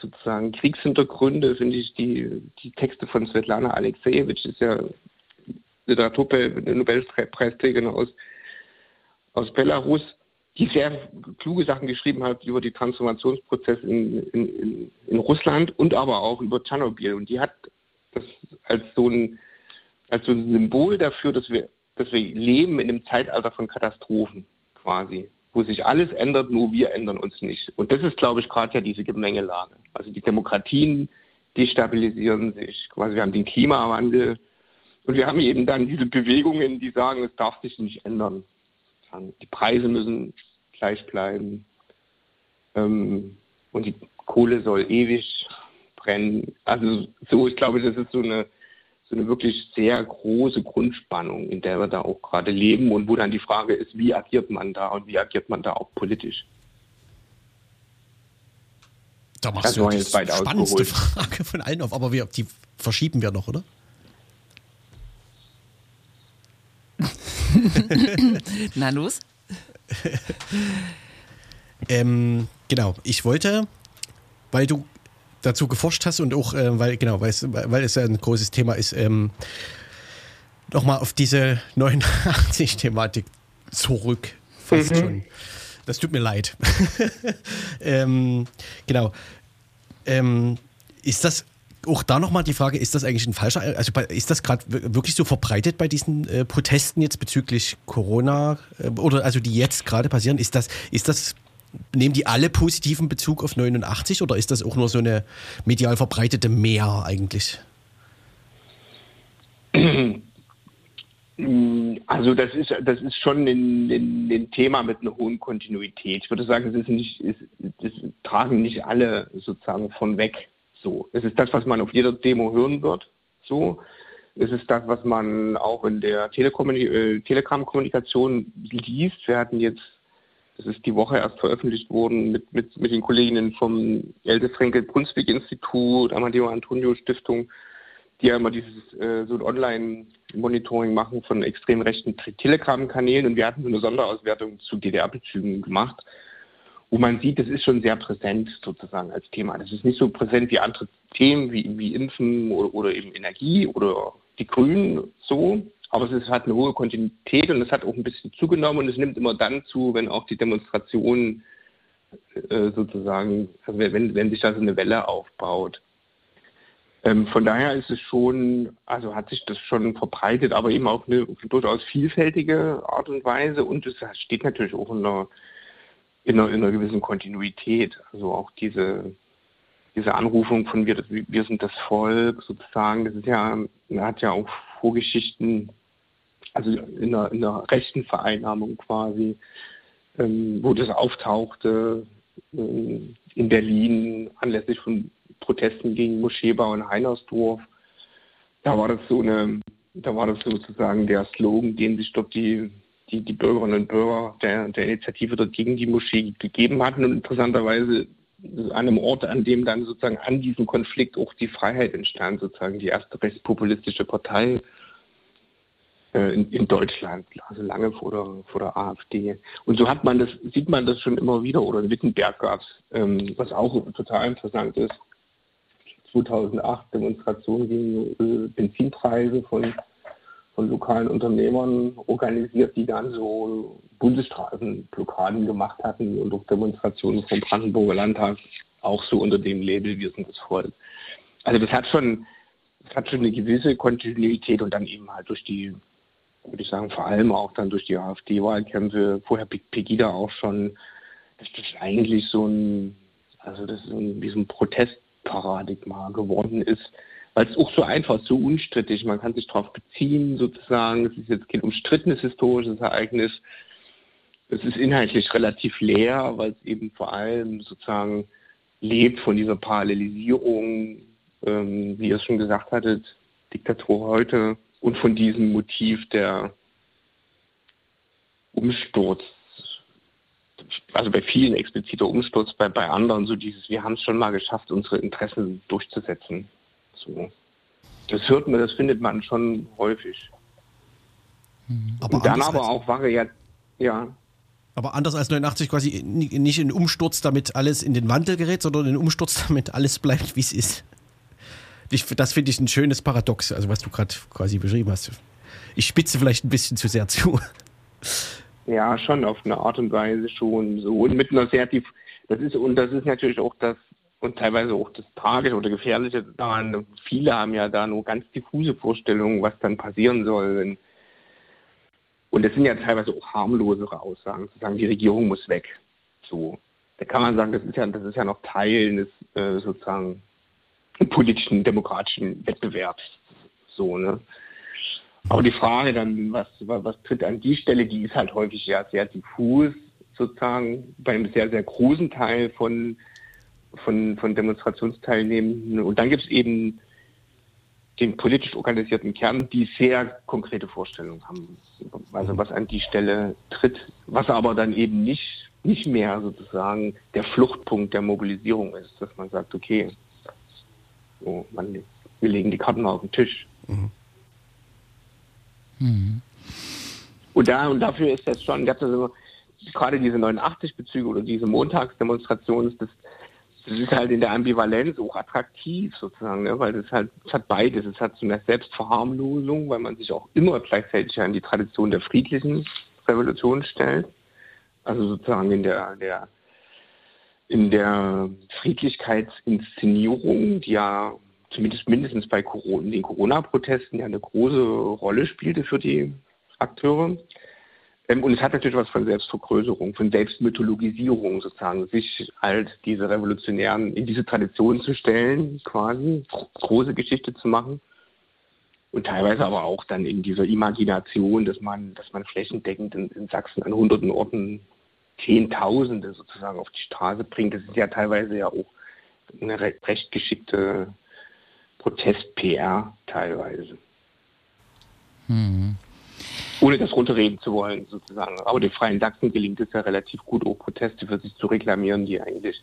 sozusagen Kriegshintergründe, finde ich die, die Texte von Svetlana Alexejewitsch, ist ja Literatur-Nobelpreisträgerin aus, aus Belarus, die sehr kluge Sachen geschrieben hat über die Transformationsprozess in, in, in, Russland und aber auch über Tschernobyl. Und die hat das als so ein, als so ein Symbol dafür, dass wir, dass wir leben in einem Zeitalter von Katastrophen quasi, wo sich alles ändert, nur wir ändern uns nicht. Und das ist, glaube ich, gerade ja diese Gemengelage. Also die Demokratien destabilisieren sich, quasi wir haben den Klimawandel und wir haben eben dann diese Bewegungen, die sagen, es darf sich nicht ändern. Die Preise müssen gleich bleiben ähm, und die Kohle soll ewig brennen. Also so, ich glaube, das ist so eine, so eine wirklich sehr große Grundspannung, in der wir da auch gerade leben und wo dann die Frage ist, wie agiert man da und wie agiert man da auch politisch. Da machst das du die spannendste Frage von allen auf, aber wir, die verschieben wir noch, oder? Na los. ähm, genau, ich wollte, weil du dazu geforscht hast und auch, äh, weil, genau, weil es, weil es ein großes Thema ist, ähm, nochmal auf diese 89-Thematik zurück. Fast mhm. schon. Das tut mir leid. ähm, genau. Ähm, ist das auch da nochmal die Frage, ist das eigentlich ein falscher, also ist das gerade wirklich so verbreitet bei diesen äh, Protesten jetzt bezüglich Corona äh, oder also die jetzt gerade passieren? Ist das, ist das, nehmen die alle positiven Bezug auf 89 oder ist das auch nur so eine medial verbreitete Mehr eigentlich? Also das ist, das ist schon ein, ein, ein, Thema mit einer hohen Kontinuität. Ich würde sagen, es ist nicht, es, das tragen nicht alle sozusagen von weg. So, es ist das, was man auf jeder Demo hören wird. So, es ist das, was man auch in der äh, Telegram-Kommunikation liest. Wir hatten jetzt, das ist die Woche erst veröffentlicht worden, mit, mit, mit den Kolleginnen vom Elde Frenkel Brunswick Institut, Amadeo Antonio Stiftung, die ja immer dieses äh, so ein Online-Monitoring machen von extrem rechten Telegram-Kanälen. Und wir hatten so eine Sonderauswertung zu DDR-Bezügen gemacht wo man sieht, das ist schon sehr präsent sozusagen als Thema. Das ist nicht so präsent wie andere Themen wie, wie Impfen oder, oder eben Energie oder die Grünen so, aber es ist, hat eine hohe Kontinuität und es hat auch ein bisschen zugenommen und es nimmt immer dann zu, wenn auch die Demonstrationen äh, sozusagen, also wenn, wenn sich da so eine Welle aufbaut. Ähm, von daher ist es schon, also hat sich das schon verbreitet, aber eben auf eine durchaus vielfältige Art und Weise und es steht natürlich auch in einer in einer, in einer gewissen Kontinuität. Also auch diese, diese Anrufung von wir, wir sind das Volk sozusagen, das ist ja, hat ja auch Vorgeschichten, also in einer, in einer rechten Vereinnahmung quasi, ähm, wo das auftauchte äh, in Berlin anlässlich von Protesten gegen Moscheebau in Heinersdorf. Da war das so eine, da war das sozusagen der Slogan, den sich dort die die, die Bürgerinnen und Bürger der, der Initiative dort gegen die Moschee gegeben hatten und interessanterweise an einem Ort, an dem dann sozusagen an diesem Konflikt auch die Freiheit entstand, sozusagen die erste rechtspopulistische Partei äh, in, in, Deutschland, also lange vor der, vor der AfD. Und so hat man das, sieht man das schon immer wieder, oder in Wittenberg gab es, ähm, was auch total interessant ist, 2008 Demonstration gegen äh, Benzinpreise von von lokalen Unternehmern organisiert, die dann so Bundesstraßenblockaden gemacht hatten und auch Demonstrationen vom Brandenburger Landtag auch so unter dem Label Wir sind das Volk. Also das hat schon, das hat schon eine gewisse Kontinuität und dann eben halt durch die, würde ich sagen, vor allem auch dann durch die AfD-Wahlkämpfe, vorher Pegida auch schon, das eigentlich so ein, also das ist so ein Protestparadigma geworden ist, weil es auch so einfach, so unstrittig, man kann sich darauf beziehen sozusagen, es ist jetzt kein umstrittenes historisches Ereignis, es ist inhaltlich relativ leer, weil es eben vor allem sozusagen lebt von dieser Parallelisierung, ähm, wie ihr es schon gesagt hattet, Diktatur heute und von diesem Motiv der Umsturz. Also bei vielen expliziter Umsturz, bei, bei anderen so dieses, wir haben es schon mal geschafft, unsere Interessen durchzusetzen. So. Das hört man, das findet man schon häufig. Mhm. Aber Und dann aber auch Varianten, ja. Aber anders als 89 quasi nicht in Umsturz, damit alles in den Wandel gerät, sondern in Umsturz, damit alles bleibt, wie es ist. Ich, das finde ich ein schönes Paradox, also was du gerade quasi beschrieben hast. Ich spitze vielleicht ein bisschen zu sehr zu. Ja, schon auf eine Art und Weise schon so und mit einer sehr tief. Das ist und das ist natürlich auch das und teilweise auch das Tragische oder Gefährliche daran, viele haben ja da nur ganz diffuse Vorstellungen, was dann passieren soll. Und es sind ja teilweise auch harmlosere Aussagen, zu sagen, die Regierung muss weg. So. Da kann man sagen, das ist ja, das ist ja noch Teil des äh, sozusagen politischen, demokratischen Wettbewerbs. So, ne? Aber die Frage dann, was, was tritt an die Stelle, die ist halt häufig ja sehr diffus, sozusagen, bei einem sehr, sehr großen Teil von von, von Demonstrationsteilnehmenden. Und dann gibt es eben den politisch organisierten Kern, die sehr konkrete Vorstellungen haben, also was an die Stelle tritt, was aber dann eben nicht, nicht mehr sozusagen der Fluchtpunkt der Mobilisierung ist, dass man sagt, okay, so, man, wir legen die Karten auf den Tisch. Mhm. Mhm. Und, da, und dafür ist das schon, gerade diese 89-Bezüge oder diese Montagsdemonstrationen, das, das ist halt in der Ambivalenz auch attraktiv sozusagen, ne? weil das halt, es hat beides. Es hat so eine Selbstverharmlosung, weil man sich auch immer gleichzeitig an die Tradition der friedlichen Revolution stellt. Also sozusagen in der, der in der Friedlichkeitsinszenierung, die ja zumindest mindestens bei Corona, den Corona-Protesten ja eine große Rolle spielte für die Akteure. Ähm, und es hat natürlich was von Selbstvergrößerung, von Selbstmythologisierung sozusagen, sich als diese Revolutionären in diese Tradition zu stellen, quasi, große Geschichte zu machen. Und teilweise aber auch dann in dieser Imagination, dass man, dass man flächendeckend in, in Sachsen an hunderten Orten Zehntausende sozusagen auf die Straße bringt. Das ist ja teilweise ja auch eine recht geschickte Protest-PR teilweise. Mhm ohne das runterreden zu wollen, sozusagen. Aber den Freien Sachsen gelingt es ja relativ gut, auch Proteste für sich zu reklamieren, die eigentlich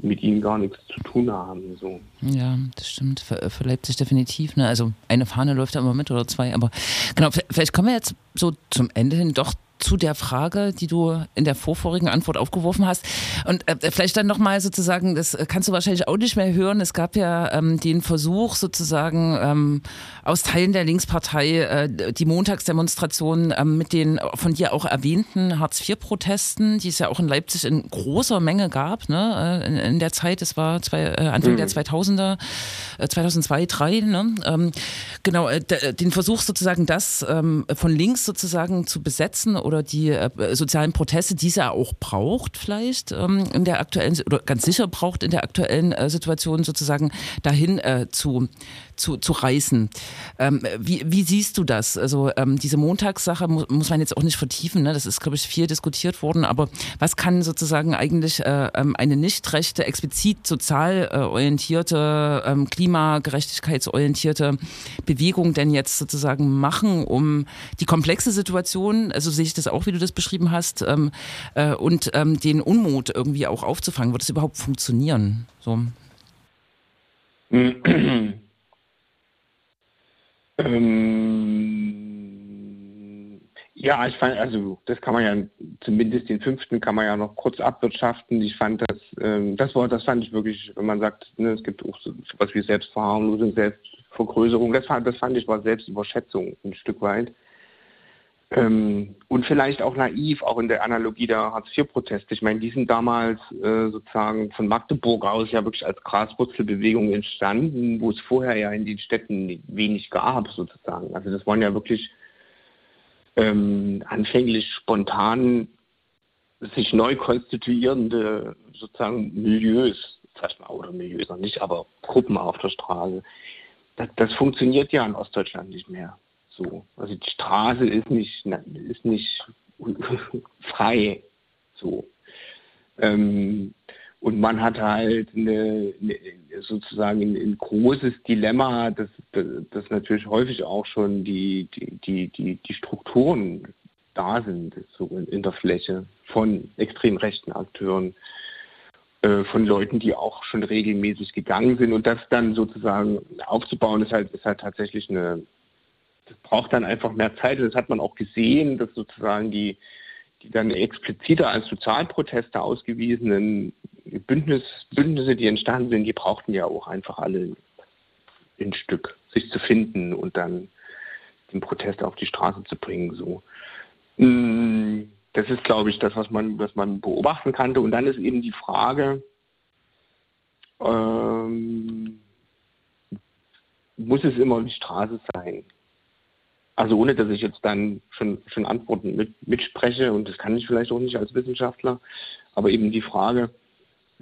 mit ihnen gar nichts zu tun haben. So. Ja, das stimmt. Für, für Leipzig definitiv. Ne? Also eine Fahne läuft da immer mit oder zwei. Aber genau, vielleicht kommen wir jetzt so zum Ende hin doch zu der Frage, die du in der vorvorigen Antwort aufgeworfen hast. Und äh, vielleicht dann nochmal sozusagen, das kannst du wahrscheinlich auch nicht mehr hören. Es gab ja ähm, den Versuch sozusagen ähm, aus Teilen der Linkspartei äh, die Montagsdemonstration äh, mit den von dir auch erwähnten Hartz-IV-Protesten, die es ja auch in Leipzig in großer Menge gab, ne? Äh, in, in der Zeit, es war zwei, äh, Anfang mhm. der 2000er, 2002, 2003, ne? Ähm, genau, äh, den Versuch sozusagen das ähm, von links sozusagen zu besetzen oder die äh, sozialen Proteste, die es ja auch braucht vielleicht ähm, in der aktuellen, oder ganz sicher braucht in der aktuellen äh, Situation sozusagen dahin äh, zu zu, zu reißen. Ähm, wie, wie siehst du das? Also ähm, diese Montagssache mu muss man jetzt auch nicht vertiefen. Ne? Das ist, glaube ich, viel diskutiert worden. Aber was kann sozusagen eigentlich äh, ähm, eine nicht rechte, explizit sozial äh, orientierte, ähm, klimagerechtigkeitsorientierte Bewegung denn jetzt sozusagen machen, um die komplexe Situation, also sehe ich das auch, wie du das beschrieben hast, ähm, äh, und ähm, den Unmut irgendwie auch aufzufangen? Wird das überhaupt funktionieren? So. Ähm, ja, ich fand, also das kann man ja, zumindest den fünften kann man ja noch kurz abwirtschaften. Ich fand das, ähm, das war, das fand ich wirklich, wenn man sagt, ne, es gibt auch so was wie Selbstverharmlosung, Selbstvergrößerung, das fand, das fand ich war Selbstüberschätzung ein Stück weit. Ähm, und vielleicht auch naiv, auch in der Analogie der Hartz-IV-Proteste. Ich meine, die sind damals äh, sozusagen von Magdeburg aus ja wirklich als Graswurzelbewegung entstanden, wo es vorher ja in den Städten wenig gab, sozusagen. Also das waren ja wirklich ähm, anfänglich spontan sich neu konstituierende sozusagen Milieus, sag ich mal, oder Milieus noch nicht, aber Gruppen auf der Straße. Das, das funktioniert ja in Ostdeutschland nicht mehr. So. Also die Straße ist nicht, ist nicht frei. So. Ähm, und man hat halt eine, eine, sozusagen ein, ein, großes Dilemma, das, das natürlich häufig auch schon die, die, die, die, Strukturen da sind, so in, in der Fläche von extrem rechten Akteuren, äh, von Leuten, die auch schon regelmäßig gegangen sind. Und das dann sozusagen aufzubauen, ist halt, ist halt tatsächlich eine, das braucht dann einfach mehr Zeit. Das hat man auch gesehen, dass sozusagen die, die dann expliziter als Sozialproteste ausgewiesenen Bündnis, Bündnisse, die entstanden sind, die brauchten ja auch einfach alle ein Stück, sich zu finden und dann den Protest auf die Straße zu bringen. So. Mm, das ist, glaube ich, das, was man, was man beobachten kannte. Und dann ist eben die Frage, ähm, muss es immer die Straße sein? Also ohne, dass ich jetzt dann schon, schon Antworten mit, mitspreche und das kann ich vielleicht auch nicht als Wissenschaftler, aber eben die Frage,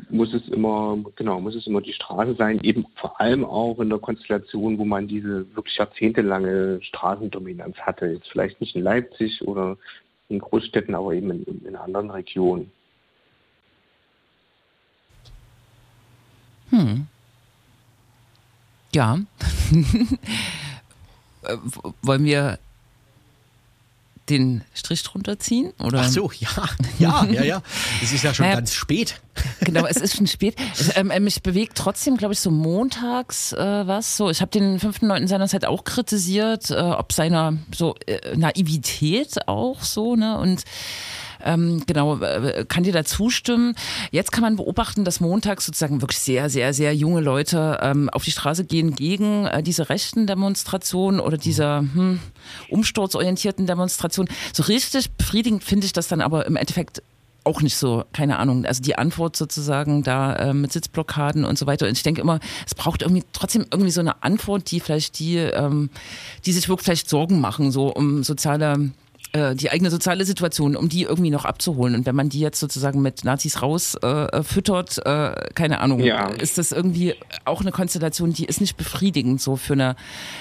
muss es immer, genau, muss es immer die Straße sein, eben vor allem auch in der Konstellation, wo man diese wirklich jahrzehntelange Straßendominanz hatte. Jetzt vielleicht nicht in Leipzig oder in Großstädten, aber eben in, in anderen Regionen. Hm. Ja, Äh, wollen wir den Strich drunter ziehen? Oder? Ach so, ja, ja, ja, ja. Es ist ja schon Naja. ganz spät. Genau, es ist schon spät. Es, ähm, äh, mich bewegt trotzdem, glaube ich, so montags äh, was. So, ich habe den 5.9. seinerzeit auch kritisiert, äh, ob seiner so äh, Naivität auch so, ne? Und ähm, genau, äh, kann dir da zustimmen. Jetzt kann man beobachten, dass montags sozusagen wirklich sehr, sehr, sehr junge Leute ähm, auf die Straße gehen gegen äh, diese rechten Demonstrationen oder diese hm, umsturzorientierten Demonstrationen. So richtig befriedigend finde ich das dann aber im Endeffekt auch nicht so, keine Ahnung, also die Antwort sozusagen da äh, mit Sitzblockaden und so weiter. Und ich denke immer, es braucht irgendwie trotzdem irgendwie so eine Antwort, die vielleicht die, ähm, die sich wirklich vielleicht Sorgen machen, so um soziale äh, die eigene soziale Situation, um die irgendwie noch abzuholen. Und wenn man die jetzt sozusagen mit Nazis raus äh, füttert, äh, keine Ahnung, Ja. ist das irgendwie auch eine Konstellation, die ist nicht befriedigend so für eine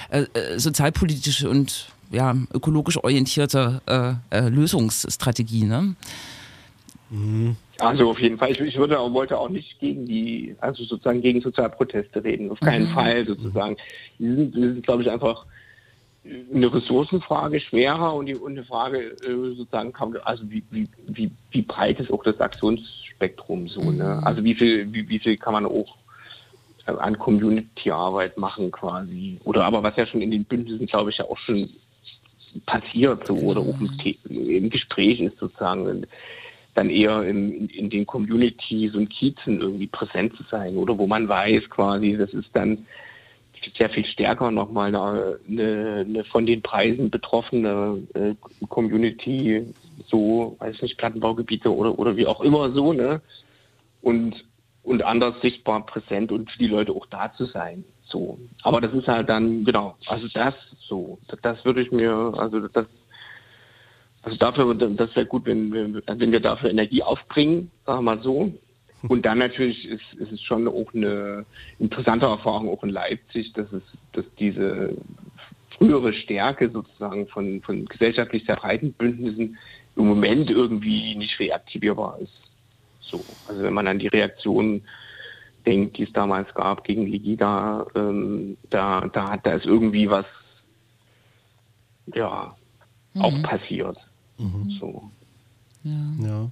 äh, äh, sozialpolitische und ja, ökologisch orientierte äh, äh, Lösungsstrategie. Ne? Also auf jeden Fall. Ich, ich würde auch, wollte auch nicht gegen die, also sozusagen gegen Sozialproteste reden. Auf keinen Fall sozusagen. Die sind, die sind glaube ich, einfach eine Ressourcenfrage schwerer und, die, und eine Frage äh, sozusagen kam, also wie, wie, wie, wie breit ist auch das Aktionsspektrum so, ne? Also wie viel, wie, wie viel kann man auch äh, an Community-Arbeit machen quasi. Oder aber was ja schon in den Bündnissen, glaube ich, ja auch schon passiert so, oder auch im, The- im Gespräch ist sozusagen dann eher in, in, in den Communities und Kiezen irgendwie präsent zu sein oder wo man weiß quasi, das ist dann sehr viel stärker nochmal eine, eine, eine von den Preisen betroffene äh, Community, so, weiß nicht, Plattenbaugebiete oder, oder wie auch immer so, ne? Und, und anders sichtbar präsent und für die Leute auch da zu sein. So. Aber das ist halt dann, genau, also das so, das, würde ich mir, also das, also dafür, das wäre gut, wenn, wenn, wenn wir dafür Energie aufbringen, sagen wir mal so. Und dann natürlich ist, ist es schon auch eine interessante Erfahrung auch in Leipzig, dass es, dass diese frühere Stärke sozusagen von, von gesellschaftlich sehr breiten Bündnissen im Moment irgendwie nicht reaktivierbar ist. So. Also wenn man an die Reaktionen denkt, die es damals gab gegen Ligida, ähm, da, da hat da ist irgendwie was ja auch passiert. So. Ja.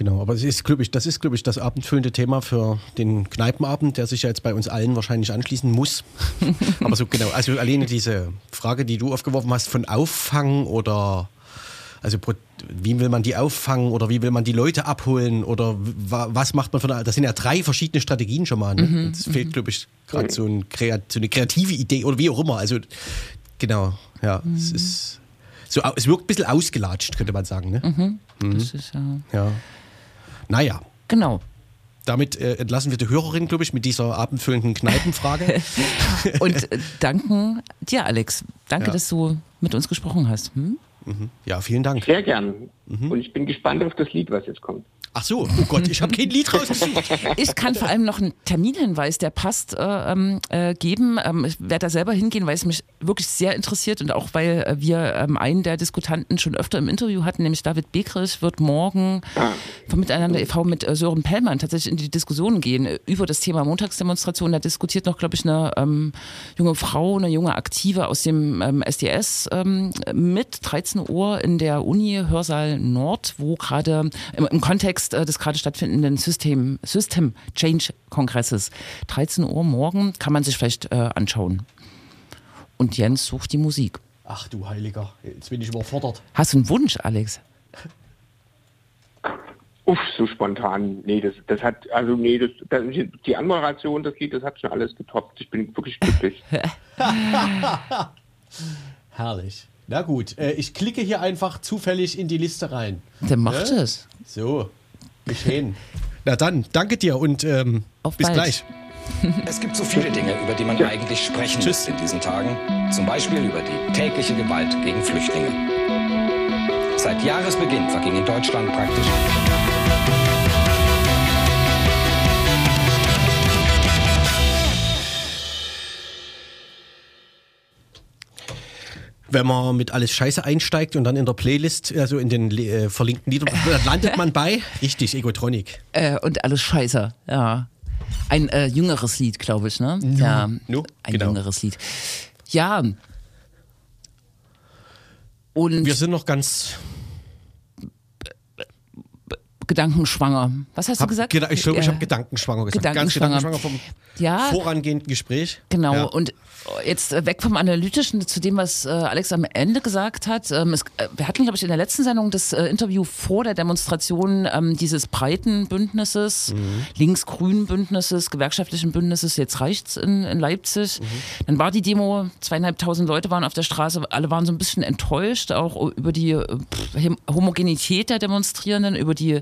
Genau, aber es ist, glaube ich, das ist, glaube ich, das abendfüllende Thema für den Kneipenabend, der sich ja jetzt bei uns allen wahrscheinlich anschließen muss. aber so genau, also alleine diese Frage, die du aufgeworfen hast, von Auffangen oder also wie will man die auffangen oder wie will man die Leute abholen oder wa- was macht man von der, das sind ja drei verschiedene Strategien schon mal. Ne? Und Es fehlt, glaube ich, gerade so, ein so eine kreative Idee oder wie auch immer. Also genau, ja, es ist so, es wirkt ein bisschen ausgelatscht, könnte man sagen. Ne? Das ist ja. Ja. Naja, Genau. damit äh, entlassen wir die Hörerin, glaube ich, mit dieser abendfüllenden Kneipenfrage. Und äh, danken dir, Alex. Danke, Ja. dass du mit uns gesprochen hast. Hm? ja, vielen Dank. Sehr gern. Und ich bin gespannt auf das Lied, was jetzt kommt. Ach so, oh Gott, ich habe kein Lied rausgesucht. Ich kann vor allem noch einen Terminhinweis, der passt, äh, ähm, äh, geben. Ähm, ich werde da selber hingehen, weil es mich wirklich sehr interessiert und auch weil äh, wir ähm, einen der Diskutanten schon öfter im Interview hatten, nämlich David Bekrich, wird morgen vom Miteinander e.V. mit äh, Sören Pellmann tatsächlich in die Diskussion gehen äh, über das Thema Montagsdemonstration. Da diskutiert noch, glaube ich, eine ähm, junge Frau, eine junge Aktive aus dem ähm, SDS ähm, mit 13 Uhr in der Uni Hörsaal Nord, wo gerade im, im Kontext äh, des gerade stattfindenden System, System Change Kongresses 13 Uhr morgen kann man sich vielleicht äh, anschauen. Und Jens sucht die Musik. Ach du Heiliger, jetzt bin ich überfordert. Hast du einen Wunsch, Alex? Uff, so spontan. Nee, das, das hat, also nee, das, das, die Anmoderation, das Lied, das hat schon alles getoppt. Ich bin wirklich glücklich. Herrlich. Na gut, äh, ich klicke hier einfach zufällig in die Liste rein. Dann macht Ja? es. So, geschehen. Na dann, danke dir und ähm, Auf bis bald. gleich. Es gibt so viele Dinge, über die man eigentlich sprechen Tschüss. muss in diesen Tagen. Zum Beispiel über die tägliche Gewalt gegen Flüchtlinge. Seit Jahresbeginn verging in Deutschland praktisch Wenn man mit alles Scheiße einsteigt und dann in der Playlist, also in den äh, verlinkten Liedern, landet man bei, richtig, Egotronic. Äh, und alles scheiße, ja. Ein äh, jüngeres Lied, glaube ich, ne? ja, nu, ein genau. jüngeres Lied. Ja. Und Wir sind noch ganz. Gedankenschwanger. Was hast Hab, du gesagt? geda- ich ich habe gedankenschwanger gesagt. Ganz Gedankenschwanger. gedankenschwanger vom Ja. vorangehenden Gespräch. Genau, Ja. und jetzt äh, weg vom Analytischen zu dem, was äh, Alex am Ende gesagt hat. Ähm, es, äh, wir hatten, glaube ich, in der letzten Sendung das Interview vor der Demonstration ähm, dieses breiten Bündnisses, Mhm. links-grünen Bündnisses, gewerkschaftlichen Bündnisses, jetzt reicht's in, in Leipzig. Mhm. Dann war die Demo, zweieinhalbtausend Leute waren auf der Straße, alle waren so ein bisschen enttäuscht, auch über die Homogenität der Demonstrierenden, über die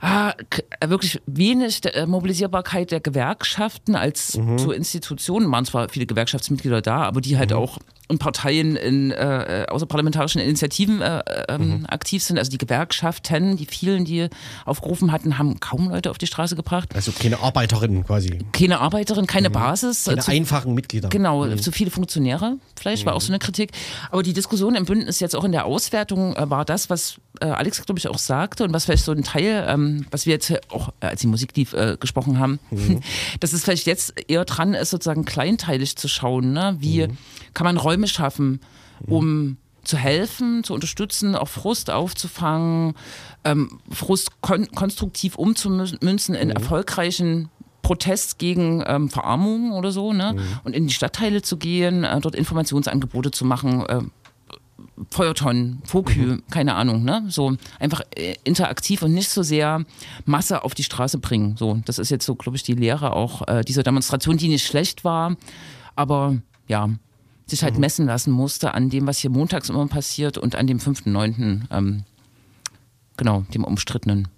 Ah, k- wirklich wenig der, äh, Mobilisierbarkeit der Gewerkschaften als Mhm. zu Institutionen. waren zwar viele Gewerkschaftsmitglieder da, aber die halt Mhm. auch in Parteien, in äh, außerparlamentarischen Initiativen äh, ähm, Mhm. aktiv sind. Also die Gewerkschaften, die vielen, die aufgerufen hatten, haben kaum Leute auf die Straße gebracht. Also keine Arbeiterinnen quasi. Keine Arbeiterin, keine Basis. Mhm. Keine äh, zu einfachen Mitglieder. Genau, zu viele Funktionäre, vielleicht war auch so eine Kritik. Aber die Diskussion im Bündnis jetzt auch in der Auswertung äh, war das, was äh, Alex, glaube ich, auch sagte und was vielleicht so ein Teil, ähm, was wir jetzt auch, äh, als die Musik lief, äh, gesprochen haben, dass es vielleicht jetzt eher dran ist, sozusagen kleinteilig zu schauen. Ne? Wie kann man Räume schaffen, um zu helfen, zu unterstützen, auch Frust aufzufangen, ähm, Frust kon konstruktiv umzumünzen in erfolgreichen Protest gegen ähm, Verarmung oder so, ne? Und in die Stadtteile zu gehen, äh, dort Informationsangebote zu machen, äh, Feuertonnen, Fokü, keine Ahnung, ne? So einfach äh, interaktiv und nicht so sehr Masse auf die Straße bringen. So, das ist jetzt so, glaube ich, die Lehre auch äh, dieser Demonstration, die nicht schlecht war, aber ja, sich halt messen lassen musste an dem, was hier montags immer passiert und an dem 5.9., ähm, genau, dem umstrittenen.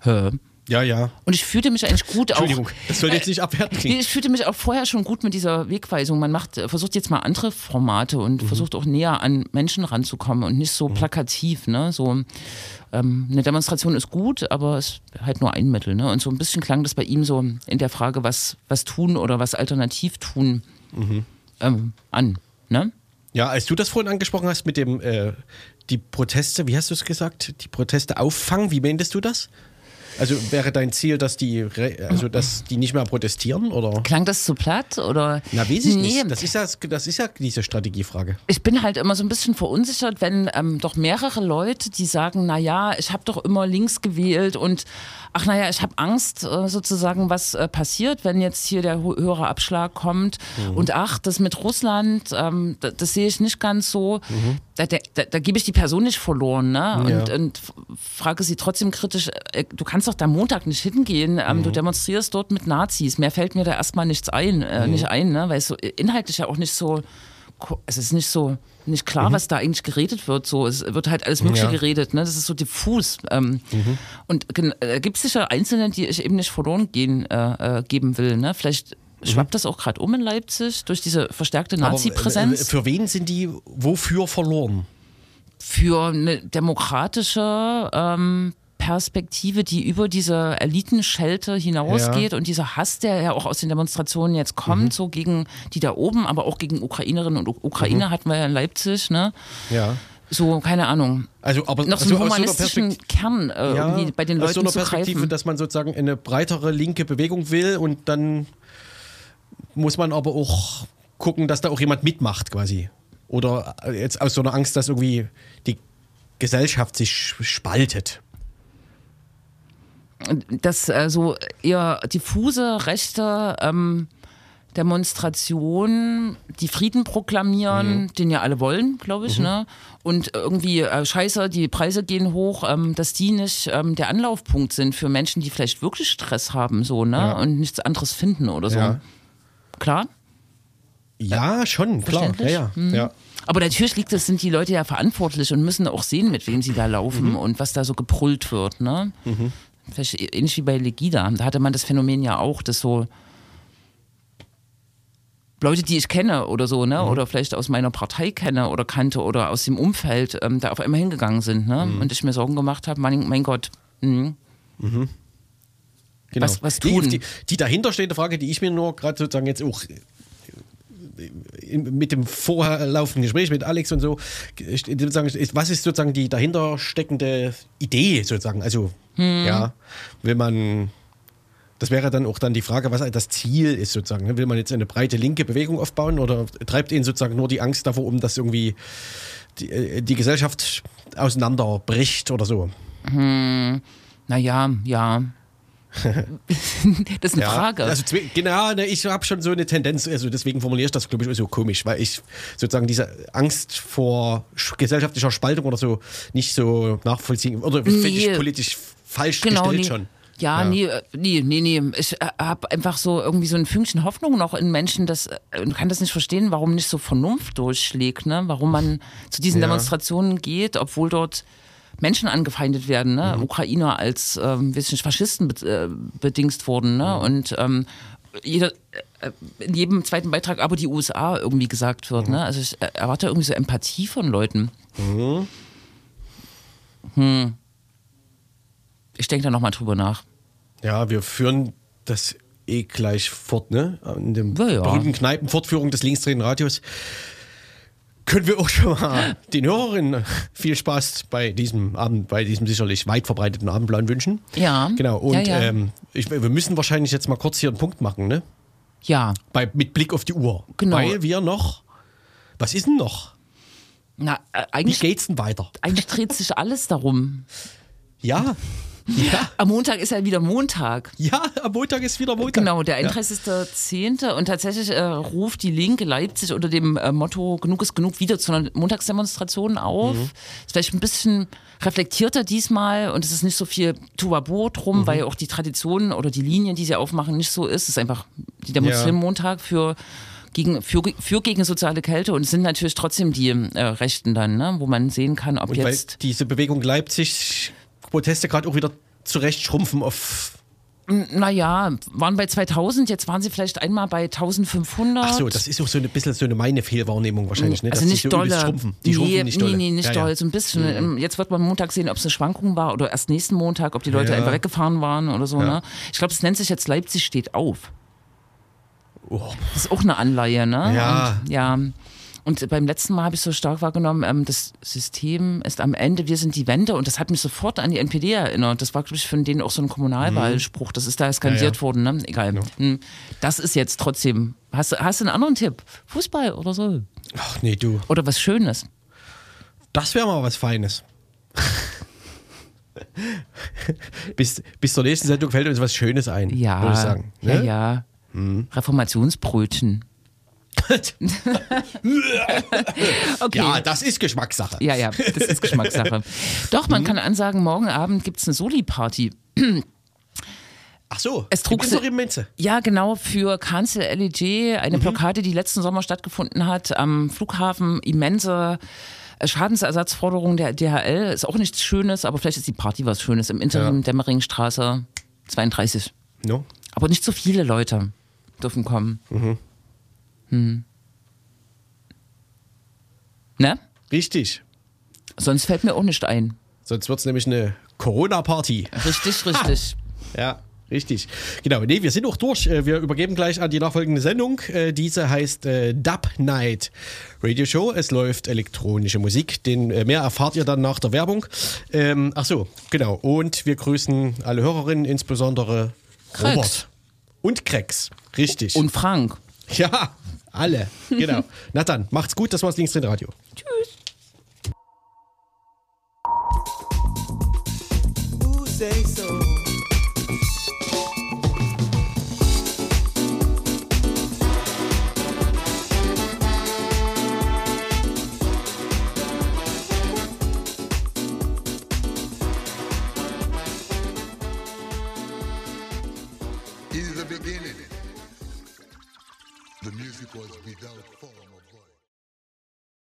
Hä? Ja, ja. Und ich fühlte mich eigentlich gut auch. Entschuldigung, das soll jetzt nicht abwerten Nee, klingen. ich fühlte mich auch vorher schon gut mit dieser Wegweisung. Man macht, äh, versucht jetzt mal andere Formate und Mhm. versucht auch näher an Menschen ranzukommen und nicht so plakativ. Ne? So, ähm, eine Demonstration ist gut, aber es ist halt nur ein Mittel. Ne? Und so ein bisschen klang das bei ihm so in der Frage, was, was tun oder was alternativ tun, Mhm. ähm, an. Ne? Ja, als du das vorhin angesprochen hast mit dem, äh, die Proteste, wie hast du es gesagt? Die Proteste auffangen, wie meintest du das? Also wäre dein Ziel, dass die, also dass die nicht mehr protestieren oder? Klang das zu platt? Oder? Na, weiß ich nee, nicht. Das ist, ja, das ist ja diese Strategiefrage. Ich bin halt immer so ein bisschen verunsichert, wenn ähm, doch mehrere Leute, die sagen, na ja, ich habe doch immer links gewählt und ach naja, ich habe Angst äh, sozusagen, was äh, passiert, wenn jetzt hier der höhere Abschlag kommt und ach, das mit Russland, ähm, da, das sehe ich nicht ganz so. Da, da, da, da gebe ich die Person nicht verloren ne? und, Ja. und frage sie trotzdem kritisch, äh, du kannst doch da Montag nicht hingehen, ähm, du demonstrierst dort mit Nazis, mehr fällt mir da erstmal nichts ein, äh, nicht ein, ne? weil es so inhaltlich ja auch nicht so es ist nicht so nicht klar, was da eigentlich geredet wird. So, es wird halt alles Mögliche Ja. geredet. Ne? Das ist so diffus. Ähm, Und gen- äh, gibt es sicher Einzelne, die ich eben nicht verloren gehen äh, äh, geben will. Ne? Vielleicht schwappt das auch gerade um in Leipzig durch diese verstärkte Aber, Nazi-Präsenz. äh, Für wen sind die wofür verloren? für eine demokratische ähm, Perspektive, die über diese Elitenschelte hinausgeht und dieser Hass, der ja auch aus den Demonstrationen jetzt kommt, Mhm. so gegen die da oben, aber auch gegen Ukrainerinnen und Ukrainer Mhm. hatten wir ja in Leipzig, ne? Ja. So, keine Ahnung. Also, aber Noch so also einen so einer humanistischen Perspekt- Kern äh, irgendwie bei den aus so Leuten einer zu Perspektive, greifen. dass man sozusagen eine breitere linke Bewegung will und dann muss man aber auch gucken, dass da auch jemand mitmacht quasi. Oder jetzt aus so einer Angst, dass irgendwie die Gesellschaft sich spaltet. dass äh, so eher diffuse rechte ähm, Demonstrationen, die Frieden proklamieren, den ja alle wollen, glaube ich, ne? Und irgendwie äh, scheiße, die Preise gehen hoch, ähm, dass die nicht ähm, der Anlaufpunkt sind für Menschen, die vielleicht wirklich Stress haben, so, ne? Ja. Und nichts anderes finden oder so. Ja. Klar? Ja, schon, klar. Ja, ja. Mhm. ja. Aber natürlich liegt es, sind die Leute ja verantwortlich und müssen auch sehen, mit wem sie da laufen und was da so gebrüllt wird, ne? Vielleicht ähnlich wie bei Legida. Da hatte man das Phänomen ja auch, dass so Leute, die ich kenne oder so, ne, oder vielleicht aus meiner Partei kenne oder kannte oder aus dem Umfeld, ähm, da auf einmal hingegangen sind, ne? Und ich mir Sorgen gemacht habe, mein, mein Gott, mh, Genau. Was- was Die- tun? Die, die dahinterstehende Frage, die ich mir nur gerade sozusagen jetzt auch mit dem vorher laufenden Gespräch mit Alex und so, sozusagen, was ist sozusagen die dahinter steckende Idee sozusagen? Also, ja, will man, das wäre dann auch dann die Frage, was das Ziel ist sozusagen. ne? Will man jetzt eine breite linke Bewegung aufbauen oder treibt ihn sozusagen nur die Angst davor um, dass irgendwie die, äh, die Gesellschaft auseinanderbricht oder so? Naja, ja. das ist eine Ja, Frage. Also, genau, ne, ich habe schon so eine Tendenz, also deswegen formuliere ich das, glaube ich, so komisch, weil ich sozusagen diese Angst vor sch- gesellschaftlicher Spaltung oder so nicht so nachvollziehen oder finde ich Nee. politisch falsch genau, gestellt nee. schon. Ja, Ja. nee, äh, nee, nee, nee. Ich äh, habe einfach so irgendwie so ein Fünkchen Hoffnung noch in Menschen, das äh, und kann das nicht verstehen, warum nicht so Vernunft durchschlägt, ne? Warum man zu diesen Ja. Demonstrationen geht, obwohl dort Menschen angefeindet werden, ne? Mhm. Ukrainer als ähm, nicht, Faschisten äh, bedingst wurden, ne? Mhm. Und ähm, jeder, äh, in jedem zweiten Beitrag aber die USA irgendwie gesagt wird, Mhm. ne? Also ich äh, erwarte irgendwie so Empathie von Leuten. Mhm. Hm. Ich denke da nochmal drüber nach. Ja, wir führen das eh gleich fort, ne? In dem Ja, ja. berühmten Kneipenfortführung des linksdrehenden Radios. Können wir auch schon mal den Hörerinnen viel Spaß bei diesem Abend, bei diesem sicherlich weit verbreiteten Abendplan wünschen. Ja. Genau. Und Ja, ja. Ähm, ich, wir müssen wahrscheinlich jetzt mal kurz hier einen Punkt machen, ne? Ja. Bei, mit Blick auf die Uhr. Genau. Weil wir noch. Was ist denn noch? Na, äh, Wie eigentlich, geht's denn weiter? eigentlich dreht sich alles darum. Ja. Ja. Am Montag ist ja wieder Montag. Ja, am Montag ist wieder Montag. Genau, der Ja. 31.10. Und tatsächlich äh, ruft die Linke Leipzig unter dem äh, Motto Genug ist genug wieder zu einer Montagsdemonstration auf. Mhm. Ist vielleicht ein bisschen reflektierter diesmal und es ist nicht so viel Tuabo Mhm. drum, weil auch die Traditionen oder die Linien, die sie aufmachen, nicht so ist. Es ist einfach die Demonstration Ja. Montag für gegen, für, für gegen soziale Kälte und es sind natürlich trotzdem die äh, Rechten dann, ne, wo man sehen kann, ob Und jetzt diese Bewegung Leipzig Proteste gerade auch wieder zurecht schrumpfen auf. Naja, waren bei 2000, jetzt waren sie vielleicht einmal bei 1500. Ach so, das ist auch so ein bisschen so eine meine Fehlwahrnehmung wahrscheinlich, ne? also dass nicht so dolle. schrumpfen. Die nee, schrumpfen nicht dolle. Nee, nee, nicht ja, Mhm. doll, Ja. so ein bisschen. Ähm, Jetzt wird man Montag sehen, ob es eine Schwankung war oder erst nächsten Montag, ob die Leute Ja. einfach weggefahren waren oder so. Ne? Ich glaube, es nennt sich jetzt Leipzig steht auf. Oh. Das ist auch eine Anleihe, ne? Ja. Und, ja. Und beim letzten Mal habe ich so stark wahrgenommen, ähm, das System ist am Ende, wir sind die Wende und das hat mich sofort an die NPD erinnert. Das war, glaube ich, von denen auch so ein Kommunalwahlspruch. Das ist da skandiert Ja, ja. worden, ne? Egal. Hm. Das ist jetzt trotzdem. Hast, du- hast du einen anderen Tipp? Fußball oder so? Ach nee, du. Oder was Schönes? Das wäre mal was Feines. bis, bis zur nächsten Sendung fällt uns was Schönes ein, Ja, würde ich sagen. ja, Ne? ja. Reformationsbrötchen. Okay. ja, das ist Geschmackssache. Ja, ja, das ist Geschmackssache. Doch, Mhm. man kann ansagen, morgen Abend gibt es eine Soli-Party. Ach so, Es trug im sie- Interim Menze. Ja, genau, für Cancel LEG, Mhm. eine Blockade, die letzten Sommer stattgefunden hat, am Flughafen, immense äh, Schadensersatzforderungen der DHL. Ist auch nichts Schönes, aber vielleicht ist die Party was Schönes im Interim Ja. Dämmeringstraße 32. No? Aber nicht so viele Leute dürfen kommen. Mhm. Hm. Ne? Richtig. Sonst fällt mir auch nicht ein. Sonst wird es nämlich eine Corona-Party. Richtig, richtig. Ja, richtig. Genau, nee, wir sind auch durch. Äh, Wir übergeben gleich an die nachfolgende Sendung. Äh, Diese heißt äh, Dub Night Radio Show. Es läuft elektronische Musik. Den mehr erfahrt ihr dann nach der Werbung. Ähm, ach so, genau. Und wir grüßen alle Hörerinnen, insbesondere Krex. Robert und Krex. Richtig. Und Frank. ja, alle. Genau. Na dann, macht's gut. Das war's links drin Radio. Who say so? because without form